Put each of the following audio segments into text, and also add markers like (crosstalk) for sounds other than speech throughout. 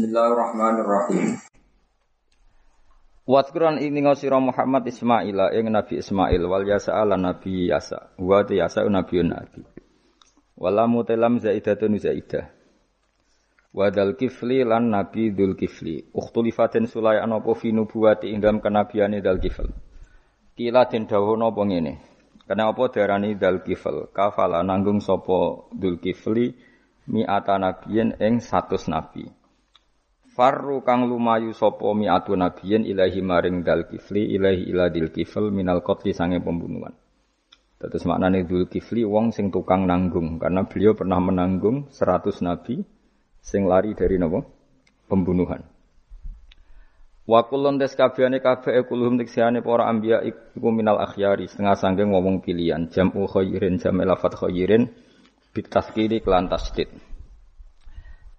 Bismillahirrahmanirrahim. Watkuran ini ngosiro Muhammad Ismail ing Nabi Ismail wal yasa ala Nabi Yasa. Wa yasa Nabi Nabi. Walamu telam zaidatun zaidah. Wadal kifli lan Nabi Dul Kifli. Ukhtulifatin sulayan apa fi nubuwati ing dalam kenabiane Dal Kifl. Kila den dawono apa ngene. Kenapa darani Dal Kifl? Kafala nanggung sapa Dul Kifli mi'ata nabiyin ing 100 nabi. Farru kang lumayu sapa mi'atu nabiyin ilahi maring dal kifli ilahi ila dil kifl minal qatli sange pembunuhan. Terus maknane dul kifli wong sing tukang nanggung karena beliau pernah menanggung 100 nabi sing lari dari napa? Pembunuhan. Wa kullun des kabehane kabeh kulhum tiksiane para anbiya iku minal akhyari setengah sangge ngomong pilihan jam'u khairin jam lafat khairin bitaskiri kelan tasdid.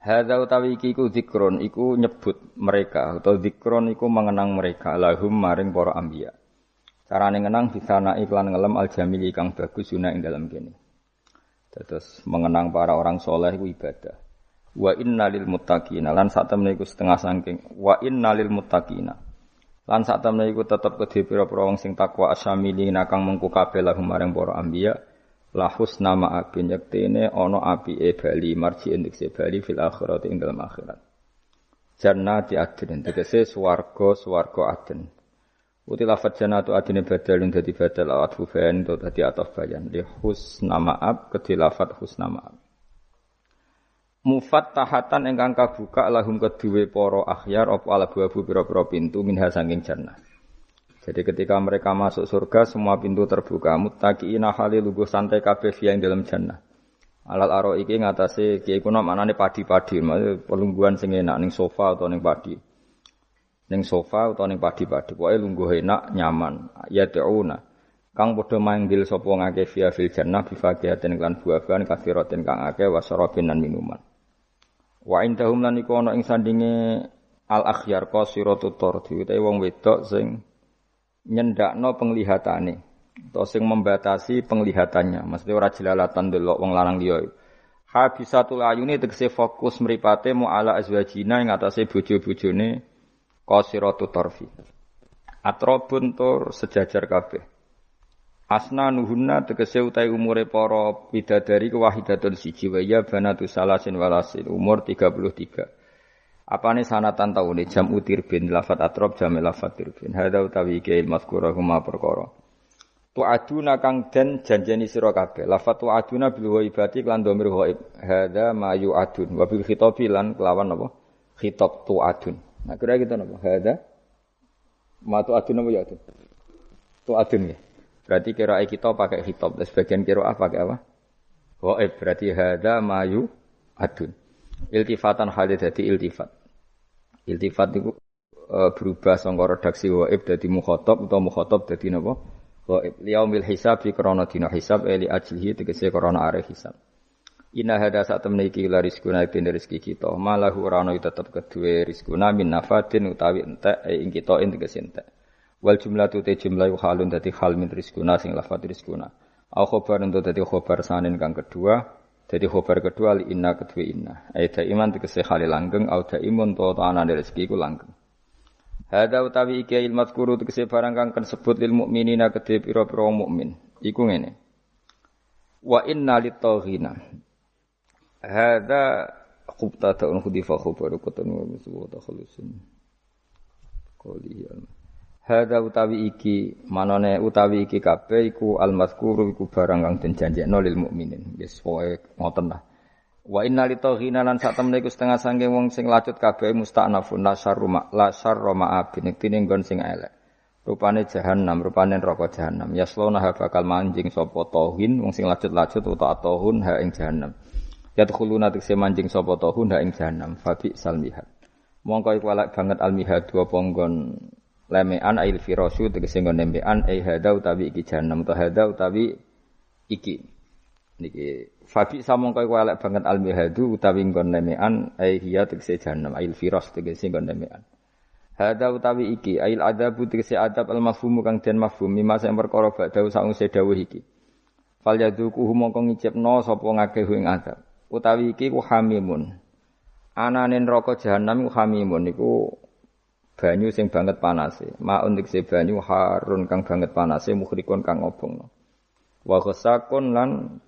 Hadza utawi iki iku zikron iku nyebut mereka atau zikron iku mengenang mereka lahum maring para anbiya. Carane ngenang bisa naik iklan ngelem al jamili kang bagus guna ing dalam kene. Terus mengenang para orang soleh iku ibadah. Wa inna lil muttaqina lan sak temene iku setengah saking wa inna lil muttaqina. Lan sak temene iku tetep kedhe pira-pira wong sing takwa asamili kang mengku kabeh lahum maring para anbiya lahus nama api nyektene ono api e bali marji endik se bali fil akhirat ing dalam akhirat. Jannati adnin tegese swarga swarga adn uti lafat jannatu adine badal dadi badal awat fufain to dadi ataf bayan. Li husna ma'ab kedhi lafat husna ma'ab mufattahatan ingkang kabuka lahum kedue para akhyar apa alabu-abu pira-pira pintu minha sanging jannah jadi ketika mereka masuk surga semua pintu terbuka muttaqina hali lugu santai kabeh yang dalam jannah. Alal aro iki ngatasé kiai kuno manane padi-padi, maksud pelungguhan sing enak ning sofa atau ning padi. Ning sofa atau ning padi-padi, pokoke lungguh enak, nyaman. Ya ta'una. Kang padha manggil sapa ngake via fil jannah bi faqihatin lan buah-buahan kathiratin kang akeh wasarabin lan minuman. Wa indahum lan iku ana ing sandinge al akhyar qasiratu tardi utawa wong wedok sing nyendakno penglihatane. Atau sing membatasi penglihatannya. Maksudnya ora jelalatan delok wong lanang liya. Habisatul ayuni tegese fokus mripate mu ala azwajina ing atase bojo-bojone qasiratu tarfi. Atrobun tur sejajar kabeh. Asna nuhunna tegese utai umure para bidadari kewahidatun siji wa ya banatu salasin walasin. Umur 33 Apane sanatan taune jam utir bin lafat atrob jam lafat tirbin. Hada utawi iki mazkura huma perkara. aduna kang den janjeni sira kabeh. Lafat aduna bil ghaibati lan dhamir ghaib. Hada ma adun wa bil lan kelawan apa? Khitab adun. Nah kira gitu napa? Hada ma adun apa ya adun? adun ya. Berarti kira kita pakai khitab. Dan sebagian kira pakai apa? Ghaib berarti hada ma adun. Iltifatan hadis dadi iltifat. Iltifat itu e, berubah sangka redaksi waib dadi mukhatab utawa mukhatab dadi napa? Waib. Liyaumil hisab fi krana dina hisab eli ajlihi tegese krana are hisab. Inna hada saat temne iki la rizkuna den rezeki kita. Malahu rano tetep kedue rizkuna min nafatin utawi entek e ing kita ing tegese entek. Wal jumlatu te jumlah halun dadi hal min rizkuna sing lafat rizkuna. Au khobar untuk dadi khobar sanin kang kedua jadi khobar kedua li inna kedua inna. Aida iman tegese khali langgeng au imun to to anane rezeki ku langgeng. Hada utawi iki ilmat guru tegese barang kang kan sebut lil mukminina kedhe pira-pira mukmin. Iku ngene. Wa inna lit taghina. Hada khubta ta'un khudifa khubaru kutun wa misu wa takhlusun. Qoli Hada utawi iki manane utawi iki kabeh iku almazkuru iku barang kang den janjekno lil mukminin. Wis pokoke ngoten lah. Wa inna li taghina lan sak temne iku setengah sange wong sing lacut kabeh musta'nafun la syarru ma la syarru ma abin tine nggon sing elek. Rupane jahanam, rupane neraka jahanam. Yaslona bakal manjing sapa tauhin wong sing lacut-lacut utawa tauhun ha ing jahanam. Yadkhuluna tikse manjing sapa tauhun ha ing jahanam. Fabi salmihat. Mongko iku elek banget almihad dua ponggon lemean ail firasu tegese nggon nembean ai hada utawi iki jahanam utawa hada utawi iki. Niki fabi samong kaya elek banget al mihadu utawi nggon lemean ai hiya tegese jahanam ail firas tegese nggon lemean. Hada utawi iki ail adabu tegese adab al mafhum kang den mafhum mimma sing perkara badhe saungse dawuh iki. Fal yaduku mongko ngicipno sapa ngakeh ing adab. Utawi iki ku hamimun. Anane neraka jahanam iku hamimun niku banyu sing banget panase. Maun dikse banyu harun kang banget panase mukhrikun kang ngobongno. Wa ghasakun lan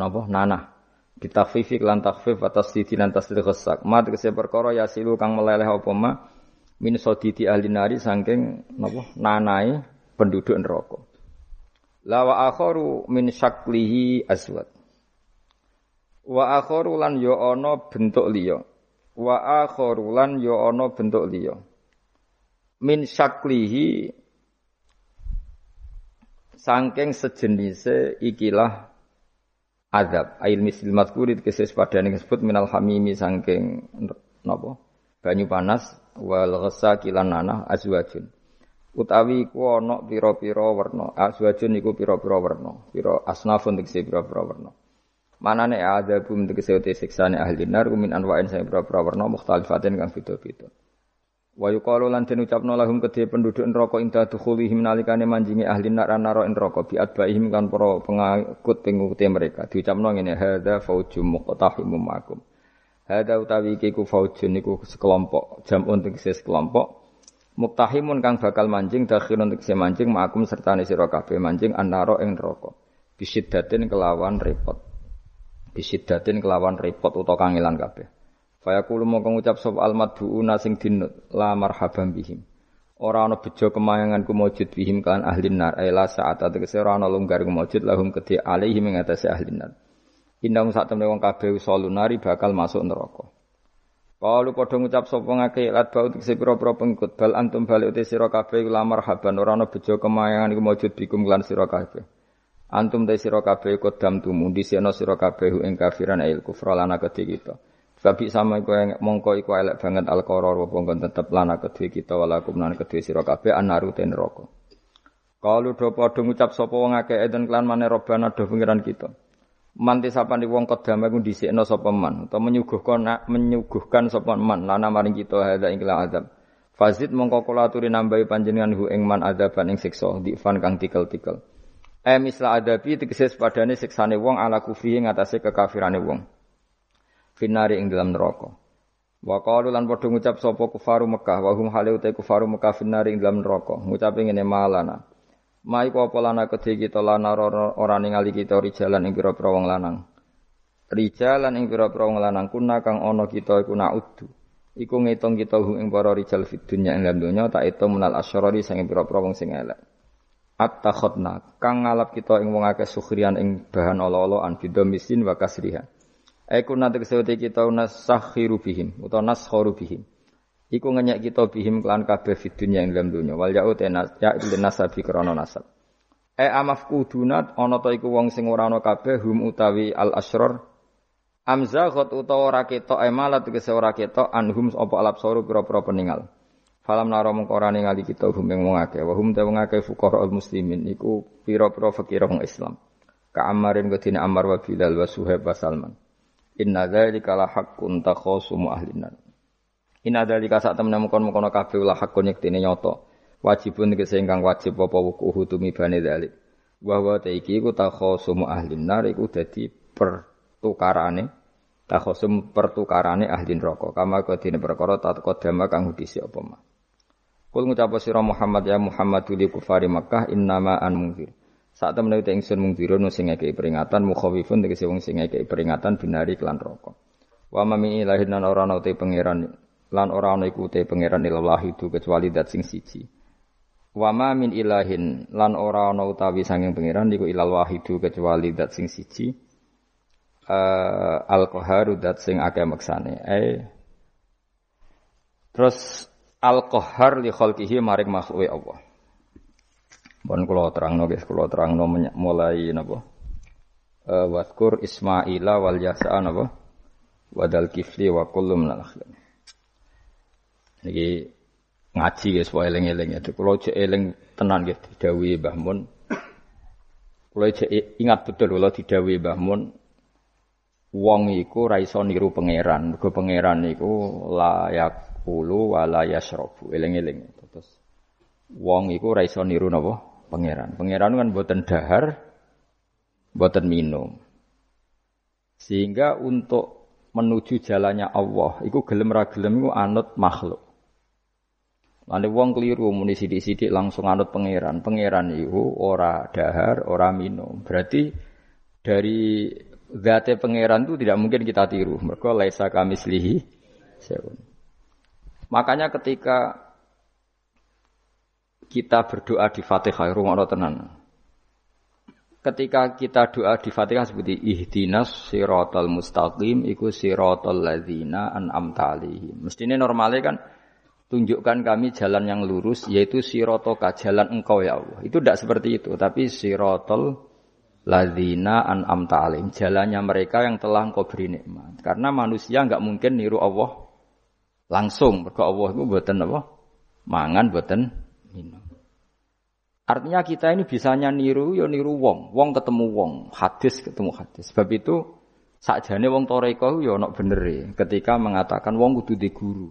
napa nanah. Ditakfifi lan takfif atas sidi lan tasdid ghasak. Ma dikse perkara yasilu kang meleleh apa ma min sodidi ahli nari saking napa nanai penduduk neraka. La wa akharu min syaklihi aswad. Wa akharu lan ya ana bentuk liya. Wa akharu lan ya ana bentuk liya. Min syaklihi sangking sejenise ikilah azab. Ail misil mazkuri keses padane disebut minal hamimi sangking napa? Banyu panas wal ghasaki lan nanah azwajun. Utawi iku ana pira-pira werna. Azwajun iku pira-pira werna. Pira asnafun tegese pira-pira werna. Manane adzabum tegese te siksane ahli nar min anwa'in sing pira-pira warna mukhtalifatin kang beda-beda. Wa yuqalu lan den ucapno lahum kedhe penduduk neraka inda dukhulihim nalikane manjingi ahli nar naro neraka bi adbaihim kan para pengikut pengikuti mereka. Diucapno ngene hadza faujum muqtahimum makum. Hadza utawi iki ku faujun niku sekelompok jamun tegese sekelompok muktahimun kang bakal manjing dakhilun tegese manjing makum sertane sira kabeh manjing annaro ing neraka. Bisiddatin kelawan repot bisidatin kelawan repot utawa kangelan kabeh. Fayaqulu mongko ngucap sapa almadhuuna sing dinut la marhaban bihim. Ora ana bejo kemayangan kumujud bihim kan ahli nar ila saat ategese ora ana longgar kumujud lahum kedhe alaihim ing atase ahli nar. Indang sak temne wong kabeh nari bakal masuk neraka. Kalau padha ngucap sapa ngake lat bau tegese pira-pira pengikut bal antum balik uti sira kabeh la marhaban ora ana bejo kemayangan iku maujud bikum lan sira kabeh. Antum te sira kabeh kodam tumu disena sira kabeh ing kafiran ail kufra lana kedhe kita. Babi sama iku mongko iku elek banget al qaror apa kon tetep lana kedhe kita walakum lan kedhe sira kabeh anaru ten neraka. Kalu do padha ngucap sapa wong akeh eden klan mane robana do pengiran kita. Manti sapane wong kodam iku dhisikno sapa man utawa menyuguhkan menyuguhkan sapa man lana maring kita hadza ing azab. Fazid mongko kula aturi nambahi panjenengan hu ing man adaban ing siksa difan kang tikel-tikel. E misla adabi tegese sepadane siksane wong ala kufri ing kekafirane wong. Finari ing dalam neraka. Wa qalu lan padha ngucap sapa kufaru Mekah wa hum halu te kufaru Mekah finari ing dalam neraka. Ngucap ngene malana. Mai apa lana kedhe kita lana ora ningali kita rijalan ing pira-pira wong lanang. Rijalan ing pira-pira wong lanang kuna kang ana kita iku naudu. Iku ngitung kita ing para rijal fid dunya ing dalam donya tak itu menal asyarari sing pira-pira wong sing elek at-takhadna kang ngalap kita ing wong akeh sukhrian ing bahan ala-alaan bidomisin wa kasriha Aiku nanti kesewati kita nasakhiru bihim utawa naskharu bihim. Iku ngenyek kita bihim kelan kabeh fid dunya ing dalam dunya. Wal ya'u tenas ya nasabi krana nasab. E amaf kudunat ana ta iku wong sing ora ana kabeh hum utawi al asrar. Amzaghat utawa ora ketok emalat tegese ora ketok anhum apa alap soru pira-pira peninggal. Falam naro mengko ora ningali kita hum ing wong akeh wa hum te wong akeh fuqara muslimin iku pira-pira fakir wong Islam. Ka Ammarin kedine Ammar wa Bilal wa Suhaib wa Salman. Inna dzalika la haqqun takhasumu ahlinan. Inna dzalika sak temene mengkon-mengkon kabeh la haqqun yektine nyoto. Wajibun tegese ingkang wajib apa wukuhu tumibane dzalik. Wa wa ta iki iku takhasumu ahlinar iku dadi pertukarane takhasum pertukarane ahli neraka. Kama kedine perkara tak kodama kang hudisi apa mah. Kul ngucap sira Muhammad ya Muhammad li kufari Makkah innama an mungkir. Saat temen itu ingsun mungkirun sing ngekei peringatan mukhawifun tegese wong sing ngekei peringatan binari klan rokok. Wa ma min ilahin lan ora ana te pangeran lan ora ana iku te pangeran ilallah itu kecuali dat sing siji. Wa ma min ilahin lan ora ana utawi sanging pangeran iku ilal wahidu kecuali dat sing siji. Uh, al qaharu dat sing akeh maksane. Eh Terus al-qahhar li khalqihi maring makhluke Allah. Bon kula terangno guys, kula terangno mulai napa? Uh, waskur Ismaila wal Yasa napa? Wadal kifli wa kullu minal akhlaq. Niki ngaji guys, wae eling-eling itu. Kula cek eling tenan nggih didhawuhi Mbah Mun. Kula cek ingat betul kula didhawuhi Mbah Mun. Wong iku ra niru pangeran. Mergo pangeran layak yakulu wala yasrobu. Eling-eling. Terus wong iku ora iso napa? Pangeran. Pangeran kan boten dahar, boten minum. Sehingga untuk menuju jalannya Allah, iku gelem ra gelem iku anut makhluk. Nanti wong keliru muni sidik-sidik langsung anut pangeran. Pangeran itu ora dahar, ora minum. Berarti dari zate pangeran itu tidak mungkin kita tiru. Mereka laisa kami selihi. Makanya ketika kita berdoa di Fatihah, rumah tenan. Ketika kita doa di Fatihah seperti ihdinas siratal mustaqim iku siratal ladzina an'amta alaihim. Mestinya normalnya kan tunjukkan kami jalan yang lurus yaitu sirotoka jalan engkau ya Allah. Itu tidak seperti itu, tapi sirotol ladina an amta alim jalannya mereka yang telah engkau beri nikmat. Karena manusia nggak mungkin niru Allah langsung. Mereka Allah itu buatan apa? Mangan buatan minum. Artinya kita ini bisanya niru ya niru wong, wong ketemu wong, hadis ketemu hadis. Sebab itu sakjane wong toreko ya ono bener e ketika mengatakan wong kudu di guru.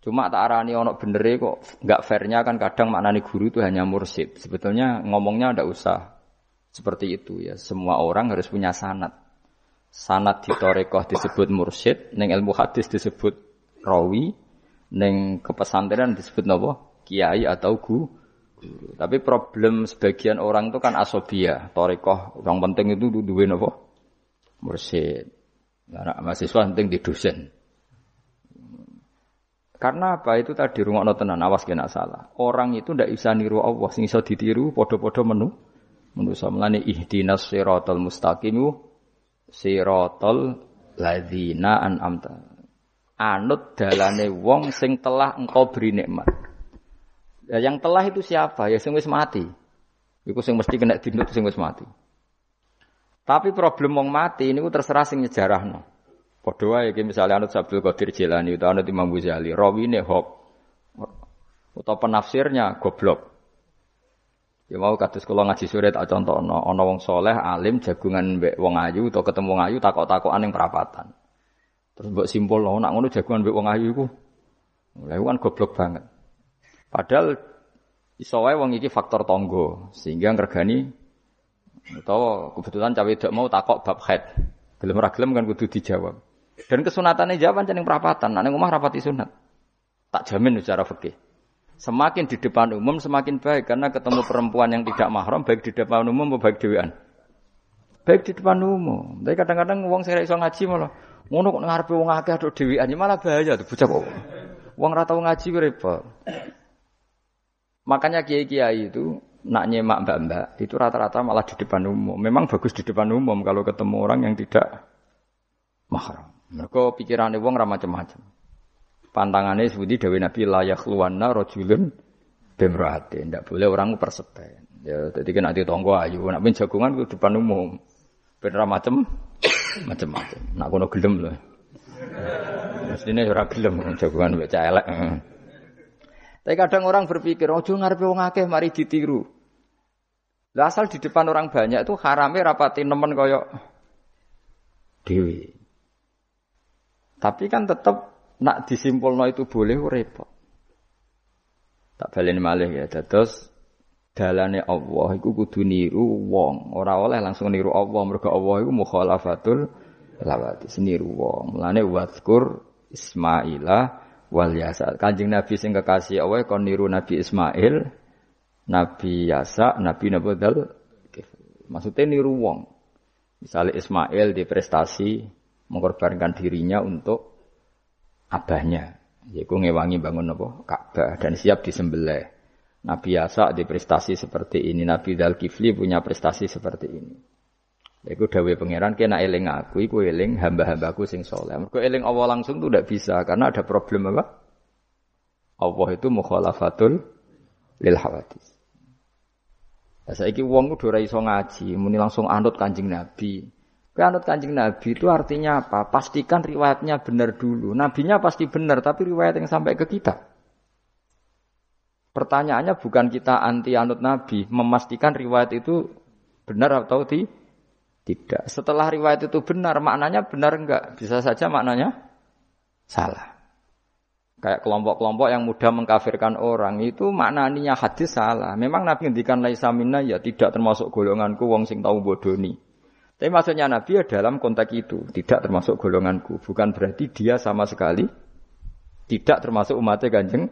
Cuma tak arani ono bener kok nggak fairnya kan kadang maknani guru itu hanya mursid. Sebetulnya ngomongnya ndak usah seperti itu ya. Semua orang harus punya sanat. Sanat di torekoh disebut mursid, neng ilmu hadis disebut rawi, neng kepesantrenan disebut nopo kiai atau guru. Tapi problem sebagian orang itu kan asobia, torekoh. Yang penting itu dua nopo mursid. Anak mahasiswa penting di dosen. Karena apa? Itu tadi rumah tenan awas kena salah. Orang itu ndak bisa niru Allah, sing ditiru podo-podo menu. Manusa melane ihdinas siratal mustaqim siratal ladzina an'amta. Anut dalane wong sing telah engkau beri nikmat. Ya, yang telah itu siapa? Ya sing wis mati. Iku sing mesti kena dinut sing wis mati. Tapi problem wong mati ini terserah sing nyejarahno. Padha wae iki misale anut Abdul Qadir Jilani utawa anut Imam Ghazali, rawine hok. Utawa penafsirnya goblok. Ya mau kados kula ngaji sore tak contohno, ana wong soleh alim jagungan mbek wong ayu utawa ketemu wong ayu takok-takokan ning perapatan. Terus mbok simpul nak ngono jagungan mbek wong ayu iku. Mulai kan goblok banget. Padahal iso wae wong iki faktor tonggo sehingga ngregani utawa kebetulan cawe tidak mau takok bab head. Gelem ra gelem kan kudu dijawab. Dan kesunatannya jawaban jeneng perapatan, nek omah rapati sunat. Tak jamin secara fikih. Semakin di depan umum semakin baik karena ketemu perempuan yang tidak mahram baik di depan umum maupun baik dewan. Baik di depan umum. Tapi kadang-kadang wong sing iso ngaji malah ngono kok ngarepe wong akeh aduk dhewean ya malah bahaya tuh bocah kok. Wong ora tau ngaji repot. Makanya kiai-kiai itu nak nyemak mbak-mbak itu rata-rata malah di depan umum. Memang bagus di depan umum kalau ketemu orang yang tidak mahram. Mereka pikirannya wong ramah macam-macam. Pantangannya seperti Dewi Nabi layak luwana rojulun bemrati. Tidak boleh orang persepen. Ya, jadi kan nanti tonggo ayu. Nak pun jagungan itu depan umum. Bener macam macam-macam. Nak kono gelem loh. Mestinya ora gelem jagungan baca elek. Tapi kadang orang berpikir, ojo ngarepe wong akeh mari ditiru. Lah asal di depan orang banyak itu harame rapati nemen koyok dewi. Tapi kan tetap nak disimpulno itu boleh repot. Tak baleni malih ya. Dados dalane Allah iku kudu niru wong, ora oleh langsung niru Allah mergo Allah iku mukhalafatul lawati seniru wong. Mulane wazkur Ismaila wal Yasa. Kanjeng Nabi sing kekasih Allah kon niru Nabi Ismail, Nabi Yasa, Nabi Nabudal. Maksudnya niru wong. Misalnya Ismail di prestasi mengorbankan dirinya untuk abahnya, yaitu ngewangi bangun apa Ka'bah dan siap disembelih. Nabi Yasa di prestasi seperti ini, Nabi Dal Kifli punya prestasi seperti ini. Iku dawe pangeran kena eling aku, iku eling hamba-hambaku sing soleh. Mergo eling Allah langsung tuh tidak bisa karena ada problem apa? Allah itu mukhalafatul lil hawadis. Nah, saiki wong kudu ora iso ngaji, muni langsung anut Kanjeng Nabi. Kanut kanjeng Nabi itu artinya apa? Pastikan riwayatnya benar dulu. Nabinya pasti benar, tapi riwayat yang sampai ke kita. Pertanyaannya bukan kita anti anut Nabi, memastikan riwayat itu benar atau ti? Tidak. Setelah riwayat itu benar, maknanya benar enggak? Bisa saja maknanya salah. Kayak kelompok-kelompok yang mudah mengkafirkan orang itu maknanya hadis salah. Memang Nabi ngendikan laisa minna ya tidak termasuk golonganku wong sing tahu bodoni. Tapi maksudnya Nabi ya dalam konteks itu tidak termasuk golonganku, bukan berarti dia sama sekali tidak termasuk umatnya kanjeng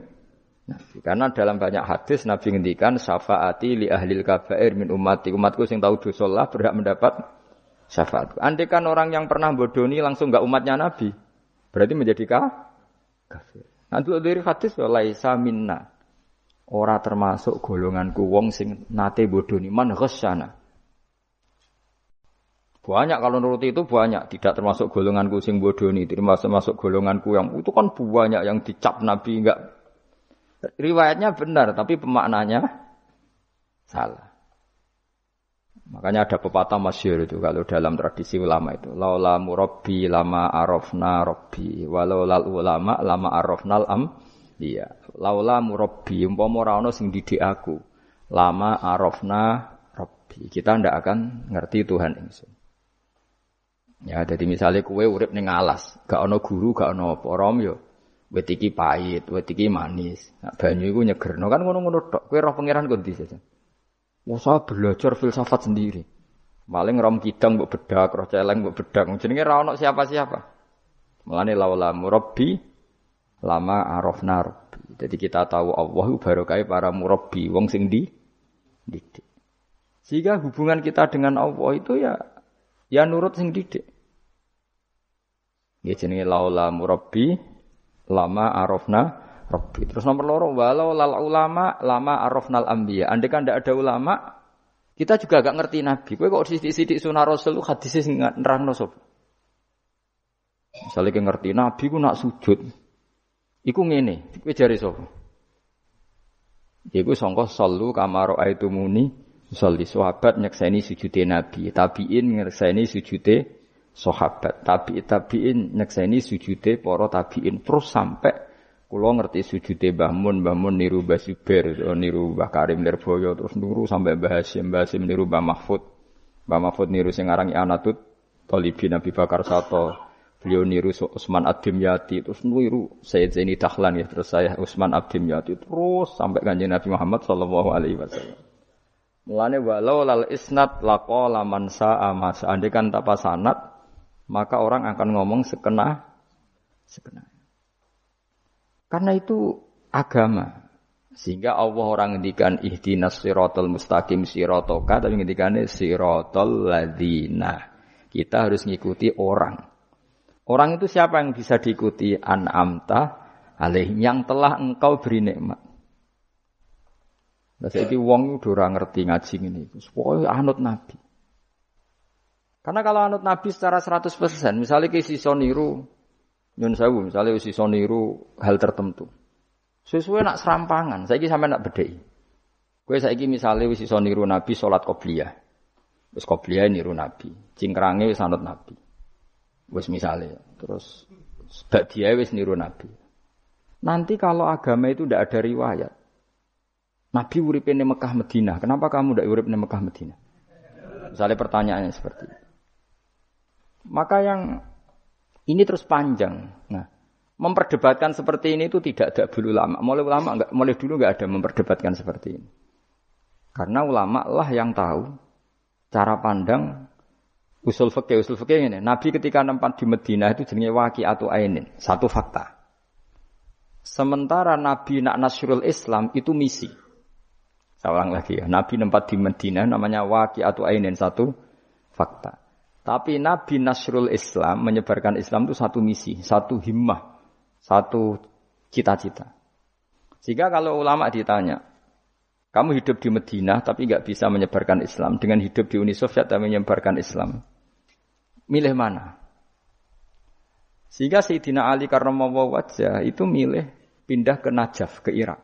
Nabi. Karena dalam banyak hadis Nabi ngendikan syafaati li ahlil kabair min umati. Umatku yang tahu dosa berhak mendapat syafaat. Andai kan orang yang pernah bodoni langsung enggak umatnya Nabi, berarti menjadi kafir. Nanti dari hadis laisa minna. Ora termasuk golonganku wong sing nate bodoni man ghasyana. Banyak kalau nuruti itu banyak, tidak termasuk golonganku sing bodoni, termasuk masuk golonganku yang itu kan banyak yang dicap Nabi enggak riwayatnya benar tapi pemaknanya salah. Makanya ada pepatah masyhur itu kalau dalam tradisi ulama itu. Laula murabbi lama arafna rabbi. Walau lal ulama lama arafnal am. Iya. Laula murabbi umpama ora ana sing didik aku. Lama arafna rabbi. Kita ndak akan ngerti Tuhan ingsun. Ya, jadi misalnya kue urip ning alas, gak ono guru, gak ono rom yo. Wet iki pahit, wet iki manis. Nah, banyu iku nyegerno kan ngono-ngono tok. Kowe roh pangeran kok ndi Wah, belajar filsafat sendiri. Paling rom kidang mbok bedak, roh celeng mbok bedak. Jenenge ra ono siapa-siapa. Mulane laula murabbi lama arafna rabbi. Jadi kita tahu Allah barokah para murabbi, wong sing di didik. Sehingga hubungan kita dengan Allah itu ya ya nurut sing didik. Ya jenenge laula murabbi lama arafna Rabbi. Terus nomor loro walau lal ulama lama arafnal anbiya. Andai kan tidak ada ulama, kita juga gak ngerti nabi. Kowe kok sidik-sidik sunah rasul hadis sing nerangno sapa? Misalnya kita ngerti nabi ku nak sujud. Iku ngene, kowe jare sapa? Iku sangka sallu kamaro aitumuni Salli sahabat nyekseni sujude Nabi, tabiin nyekseni sujude sahabat, tabi tabiin nyekseni sujude para tabiin terus sampai Kulo ngerti sujude Mbah Mun, Mbah Mun niru Mbah Zubair, niru Mbah Karim Lirboyo, terus nuru sampai Mbah Hasim, Mbah Hasim niru Mbah Mahfud. Mbah Mahfud niru sing arangi Anatut, Tolibi Nabi Bakar Sato. Beliau niru Usman Abdim Yati, terus niru Sayyid Zaini Dahlan ya, terus saya Usman Abdim Yati, terus sampai kanjeng Nabi Muhammad sallallahu alaihi wasallam. Mulane walau lal isnad laqala man sa'a mas. Andai kan tanpa sanad, maka orang akan ngomong sekena sekena. Karena itu agama. Sehingga Allah orang ngendikan ihdinas siratal mustaqim siratoka tapi ngendikannya siratal ladina. Kita harus ngikuti orang. Orang itu siapa yang bisa diikuti? An'amta alaihim yang telah engkau beri nikmat. Nah, jadi wong orang ngerti ngaji ini. Pokoknya anut Nabi. Karena kalau anut Nabi secara 100%, misalnya ke si niru Nyun sewu misalnya usi soniru hal tertentu. Sesuai nak serampangan, saya sampai nak bedai. Kue saya misalnya usi soniru nabi sholat qobliyah. Wis qobliyah niru nabi. Cingkrange wis anut nabi. Wis misalnya. Terus dia wis niru nabi. Nanti kalau agama itu tidak ada riwayat. Nabi urip di Mekah Medina. Kenapa kamu tidak urip di Mekah Medina? Misalnya pertanyaannya seperti itu. Maka yang ini terus panjang. Nah, memperdebatkan seperti ini itu tidak ada dulu lama. Mulai ulama enggak, mulai dulu enggak ada memperdebatkan seperti ini. Karena ulama lah yang tahu cara pandang usul fikih usul fikih ini. Nabi ketika nempat di Medina itu jenenge waki atau ainin, satu fakta. Sementara Nabi nak nasrul Islam itu misi. Saya ulang lagi ya. Nabi nempat di Medina namanya waki atau ainin satu fakta. Tapi Nabi Nasrul Islam menyebarkan Islam itu satu misi, satu himmah, satu cita-cita. Jika kalau ulama ditanya, kamu hidup di Medina tapi nggak bisa menyebarkan Islam, dengan hidup di Uni Soviet tapi menyebarkan Islam, milih mana? Sehingga Sayyidina Ali karena mau wajah itu milih pindah ke Najaf, ke Irak.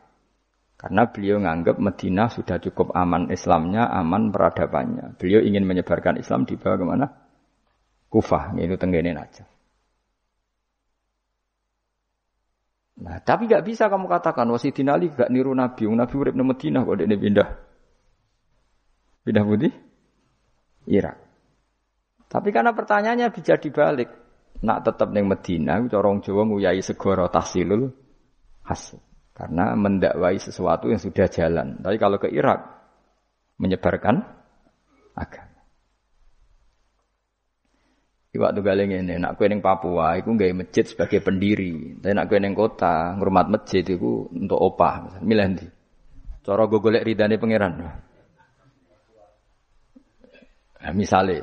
Karena beliau menganggap Medina sudah cukup aman Islamnya, aman peradabannya. Beliau ingin menyebarkan Islam di ke mana? Kufah, itu tenggene aja. Nah, tapi gak bisa kamu katakan Wasidina Ali gak niru Nabi. Nabi urip di Madinah kok dia pindah. Pindah putih? Irak. Tapi karena pertanyaannya bisa dibalik. Nak tetap neng Medina, corong Jawa nguyai segoro tahsilul hasil. Karena mendakwai sesuatu yang sudah jalan. Tapi kalau ke Irak, menyebarkan agama. Iwak tuh galeng ini, nak kue neng Papua, iku nggak masjid sebagai pendiri. Tapi nak kue neng kota, ngurmat masjid itu untuk opah. Milih nanti. Cara gue golek ridane pangeran. Nah, misalnya.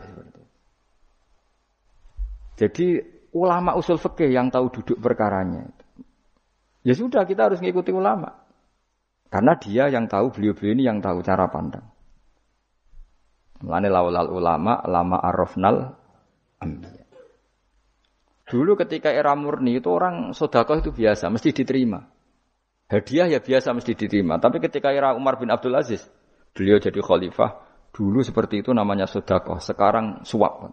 Jadi ulama usul fikih yang tahu duduk perkaranya. Ya sudah kita harus ngikuti ulama. Karena dia yang tahu, beliau-beliau ini yang tahu cara pandang. Mulane laulal ulama, lama arrofnal ambiya. Dulu ketika era murni itu orang sodakoh itu biasa, mesti diterima. Hadiah ya biasa mesti diterima. Tapi ketika era Umar bin Abdul Aziz, beliau jadi khalifah, dulu seperti itu namanya sodakoh, sekarang suap.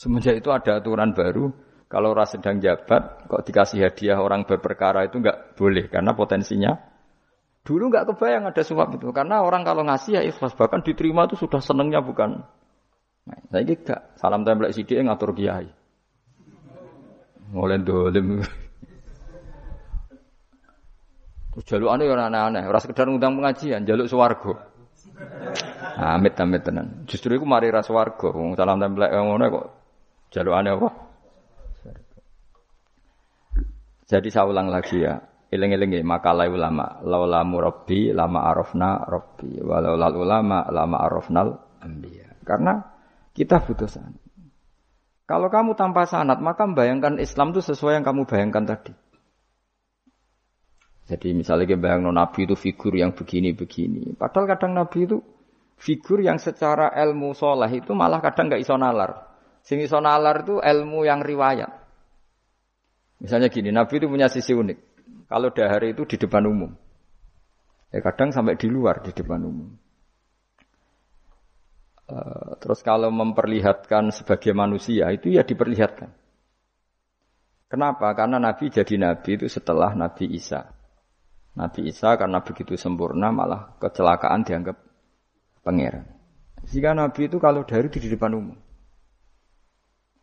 Semenjak itu ada aturan baru, kalau orang sedang jabat, kok dikasih hadiah orang berperkara itu nggak boleh, karena potensinya Dulu nggak kebayang ada suap itu, karena orang kalau ngasih ya ikhlas, bahkan diterima itu sudah senengnya bukan Nah, saya gak salam tempel sidik ngatur kiai. Mulai dolim. Terus jaluk aneh orang aneh-aneh, orang sekedar ngundang pengajian, jaluk swargo. Amit amit tenan. Justru itu mari ras. Wong salam tempel yang ngono kok jaluk aneh apa? Jadi saya ulang lagi ya. Eling-eling ya, makalah ulama. Laula murabbi lama arafna rabbi. Walau ulama lama arafnal anbiya. Karena kita butuh sanat. Kalau kamu tanpa sanat, maka membayangkan Islam itu sesuai yang kamu bayangkan tadi. Jadi misalnya kita bayang Nabi itu figur yang begini-begini. Padahal kadang Nabi itu figur yang secara ilmu soleh itu malah kadang nggak iso nalar. Sing iso nalar itu ilmu yang riwayat. Misalnya gini, Nabi itu punya sisi unik. Kalau dahar itu di depan umum. Ya kadang sampai di luar di depan umum. Eh, terus kalau memperlihatkan sebagai manusia itu ya diperlihatkan. Kenapa? Karena Nabi jadi Nabi itu setelah Nabi Isa. Nabi Isa karena begitu sempurna malah kecelakaan dianggap pangeran. Jika Nabi itu kalau dari di depan umum.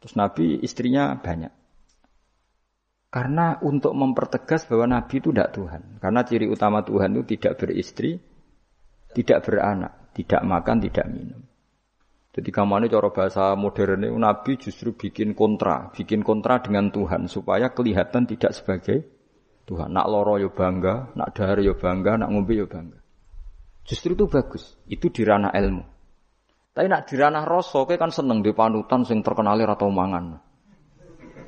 Terus Nabi istrinya banyak. Karena untuk mempertegas bahwa Nabi itu tidak Tuhan. Karena ciri utama Tuhan itu tidak beristri, tidak beranak, tidak makan, tidak minum. Jadi kamane cara bahasa modern itu Nabi justru bikin kontra, bikin kontra dengan Tuhan supaya kelihatan tidak sebagai Tuhan. Nak loro yo bangga, nak dahar yo bangga, nak ngombe yo bangga. Justru itu bagus. Itu di ranah ilmu. Tapi nak di ranah rasa kan seneng di panutan sing terkenal atau mangan.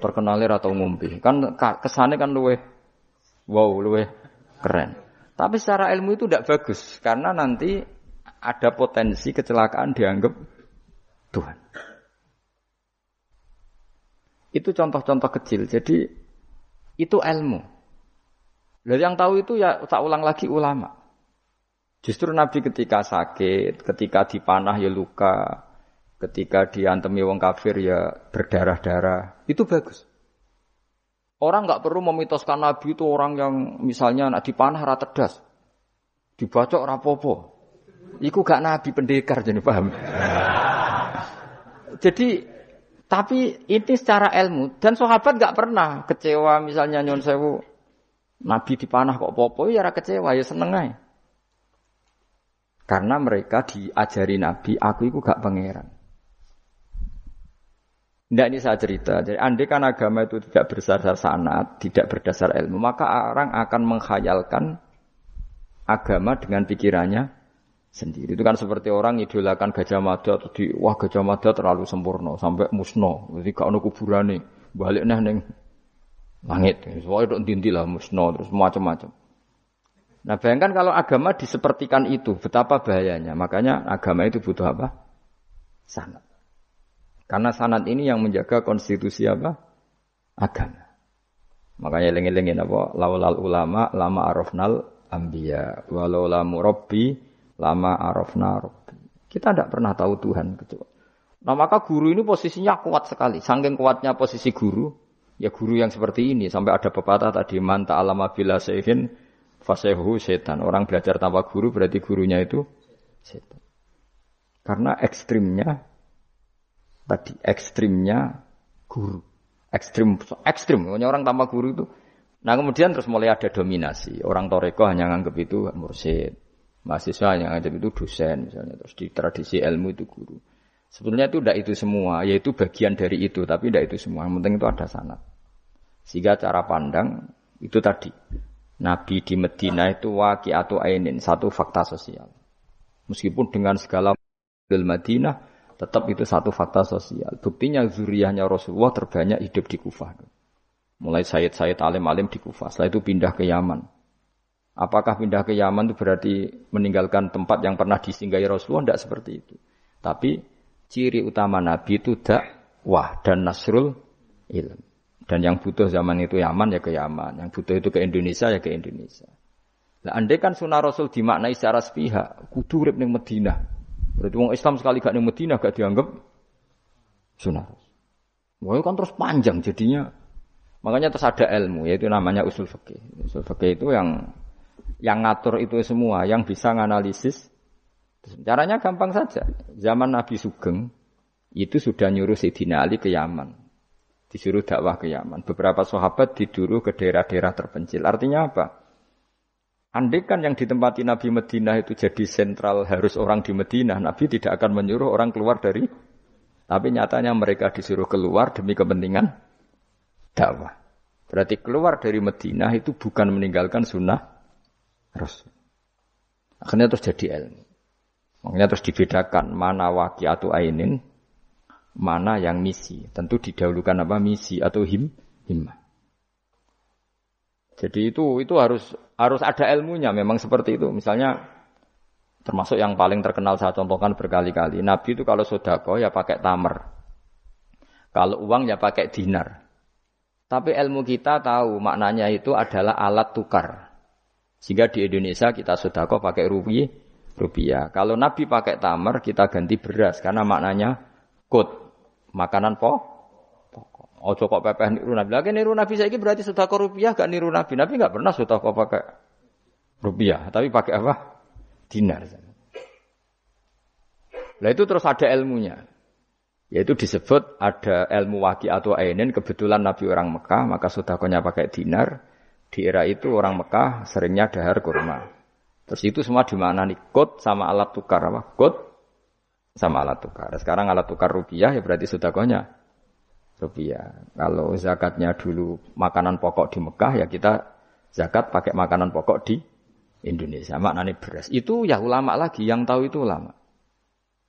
Terkenal atau ngombe. Kan kesannya kan luwe wow, luwe keren. Tapi secara ilmu itu tidak bagus karena nanti ada potensi kecelakaan dianggap Tuhan. Itu contoh-contoh kecil. Jadi itu ilmu. Dari yang tahu itu ya tak ulang lagi ulama. Justru Nabi ketika sakit, ketika dipanah ya luka, ketika diantemi wong kafir ya berdarah-darah, itu bagus. Orang nggak perlu memitoskan Nabi itu orang yang misalnya nak dipanah rata das, dibacok rapopo. Iku gak Nabi pendekar jadi paham. Jadi tapi ini secara ilmu dan sahabat nggak pernah kecewa misalnya nyon sewu Nabi dipanah kok popo ya ra kecewa ya seneng aja. Karena mereka diajari Nabi, aku itu gak pangeran. Tidak ini saya cerita. Jadi andai kan agama itu tidak berdasar sanat, tidak berdasar ilmu, maka orang akan menghayalkan agama dengan pikirannya sendiri. Itu kan seperti orang idolakan Gajah Mada di wah Gajah Mada terlalu sempurna sampai musno. Jadi gak ono kuburane. Balik neh ning langit. Soalnya itu dinti lah musno terus macam-macam. Nah bayangkan kalau agama disepertikan itu, betapa bahayanya. Makanya agama itu butuh apa? Sanat. Karena sanat ini yang menjaga konstitusi apa? Agama. Makanya lengi-lengi apa? Laulal ulama lama arafnal ambiya. Walau lamu lama arafna robbi. Kita tidak pernah tahu Tuhan kecuali. Nah maka guru ini posisinya kuat sekali. Saking kuatnya posisi guru, ya guru yang seperti ini. Sampai ada pepatah tadi, manta alama bila sehin fasehu setan. Orang belajar tanpa guru berarti gurunya itu setan. Karena ekstrimnya tadi ekstrimnya guru. Ekstrim ekstrim. Orang tanpa guru itu. Nah kemudian terus mulai ada dominasi. Orang toreko hanya nganggap itu mursid mahasiswa yang ada itu dosen misalnya terus di tradisi ilmu itu guru Sebetulnya itu tidak itu semua, yaitu bagian dari itu, tapi tidak itu semua. Yang penting itu ada sanat. Sehingga cara pandang itu tadi. Nabi di Medina itu waki atau ainin, satu fakta sosial. Meskipun dengan segala del Madinah, tetap itu satu fakta sosial. Buktinya zuriyahnya Rasulullah terbanyak hidup di Kufah. Mulai Sayyid-Sayyid alim-alim di Kufah. Setelah itu pindah ke Yaman. Apakah pindah ke Yaman itu berarti meninggalkan tempat yang pernah disinggahi Rasulullah? Tidak seperti itu. Tapi ciri utama Nabi itu dakwah dan nasrul ilm. Dan yang butuh zaman itu Yaman ya ke Yaman, yang butuh itu ke Indonesia ya ke Indonesia. Nah, andai kan sunnah Rasul dimaknai secara sepihak, kudu urip ning Madinah. Berarti wong Islam sekali gak ning Madinah gak dianggap sunnah Rasul. Wah, kan terus panjang jadinya. Makanya terus ada ilmu, yaitu namanya usul fikih. Usul fikih itu yang yang ngatur itu semua, yang bisa nganalisis Caranya gampang saja. Zaman Nabi Sugeng itu sudah nyuruh Sayyidina Ali ke Yaman. Disuruh dakwah ke Yaman. Beberapa sahabat diduru ke daerah-daerah terpencil. Artinya apa? Andai kan yang ditempati Nabi Medina itu jadi sentral harus orang di Medina, Nabi tidak akan menyuruh orang keluar dari tapi nyatanya mereka disuruh keluar demi kepentingan dakwah. Berarti keluar dari Medina itu bukan meninggalkan sunnah Rasul. Akhirnya terus jadi ilmu. Makanya terus dibedakan mana atau ainin, mana yang misi. Tentu didahulukan apa misi atau him himmah. Jadi itu itu harus harus ada ilmunya memang seperti itu. Misalnya termasuk yang paling terkenal saya contohkan berkali-kali. Nabi itu kalau sodako ya pakai tamer. Kalau uang ya pakai dinar. Tapi ilmu kita tahu maknanya itu adalah alat tukar. Sehingga di Indonesia kita sodako pakai rupiah, rupiah. Kalau Nabi pakai tamar, kita ganti beras karena maknanya kut, makanan po. Oh kok pepeh niru Nabi. Lagi niru Nabi saya berarti sudah kok rupiah gak niru Nabi. Nabi gak pernah sudah kok pakai rupiah, tapi pakai apa? Dinar. Nah itu terus ada ilmunya. Yaitu disebut ada ilmu waki atau ainin. Kebetulan Nabi orang Mekah, maka sudah pakai dinar. Di era itu orang Mekah seringnya dahar kurma. Terus itu semua di mana nih? Kod sama alat tukar apa? Kod sama alat tukar. Sekarang alat tukar rupiah ya berarti sudah konya rupiah. Kalau zakatnya dulu makanan pokok di Mekah ya kita zakat pakai makanan pokok di Indonesia. Maknanya beras. Itu ya ulama lagi yang tahu itu ulama.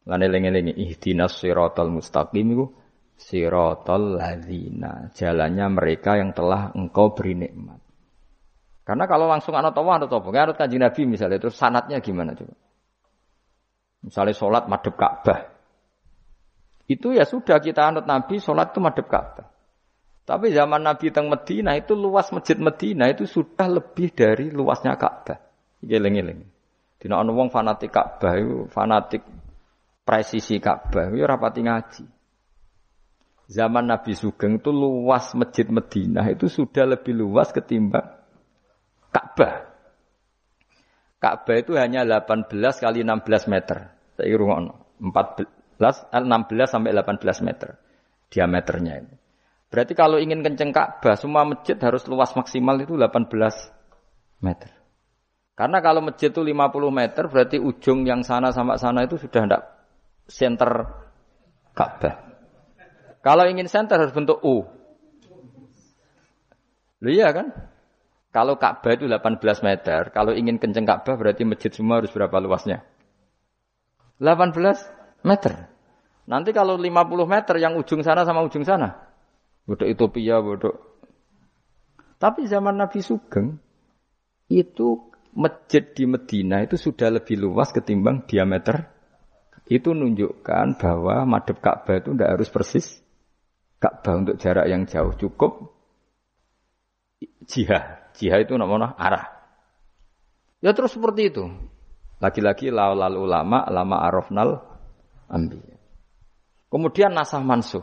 Lane lengi-lengi ihdinas siratal mustaqim itu siratal ladzina. Jalannya mereka yang telah engkau beri nikmat. Karena kalau langsung anak tawah anak tawah, anut kanji Nabi misalnya itu sanatnya gimana coba? Misalnya sholat madep Ka'bah. Itu ya sudah kita anut Nabi sholat itu madep Ka'bah. Tapi zaman Nabi teng Medina itu luas masjid Medina itu sudah lebih dari luasnya Ka'bah. Geleng-geleng. Dina ana wong fanatik Ka'bah itu fanatik presisi Ka'bah itu rapati ngaji. Zaman Nabi Sugeng itu luas masjid Medina itu sudah lebih luas ketimbang Ka'bah. Ka'bah itu hanya 18 kali 16 meter. Saya rungokno. 14 16 sampai 18 meter diameternya itu. Berarti kalau ingin kenceng Ka'bah, semua masjid harus luas maksimal itu 18 meter. Karena kalau masjid itu 50 meter, berarti ujung yang sana sama sana itu sudah tidak center Ka'bah. Kalau ingin center harus bentuk U. Loh iya kan? Kalau Ka'bah itu 18 meter, kalau ingin kenceng Ka'bah berarti masjid semua harus berapa luasnya? 18 meter. Nanti kalau 50 meter yang ujung sana sama ujung sana. Bodoh Ethiopia, bodoh. Tapi zaman Nabi Sugeng, itu masjid di Medina itu sudah lebih luas ketimbang diameter. Itu menunjukkan bahwa madep Ka'bah itu tidak harus persis Ka'bah untuk jarak yang jauh. Cukup jihad. Jihad itu namanya arah. Ya terus seperti itu. Lagi-lagi laul ulama, lama arafnal ambi. Kemudian nasah mansuh.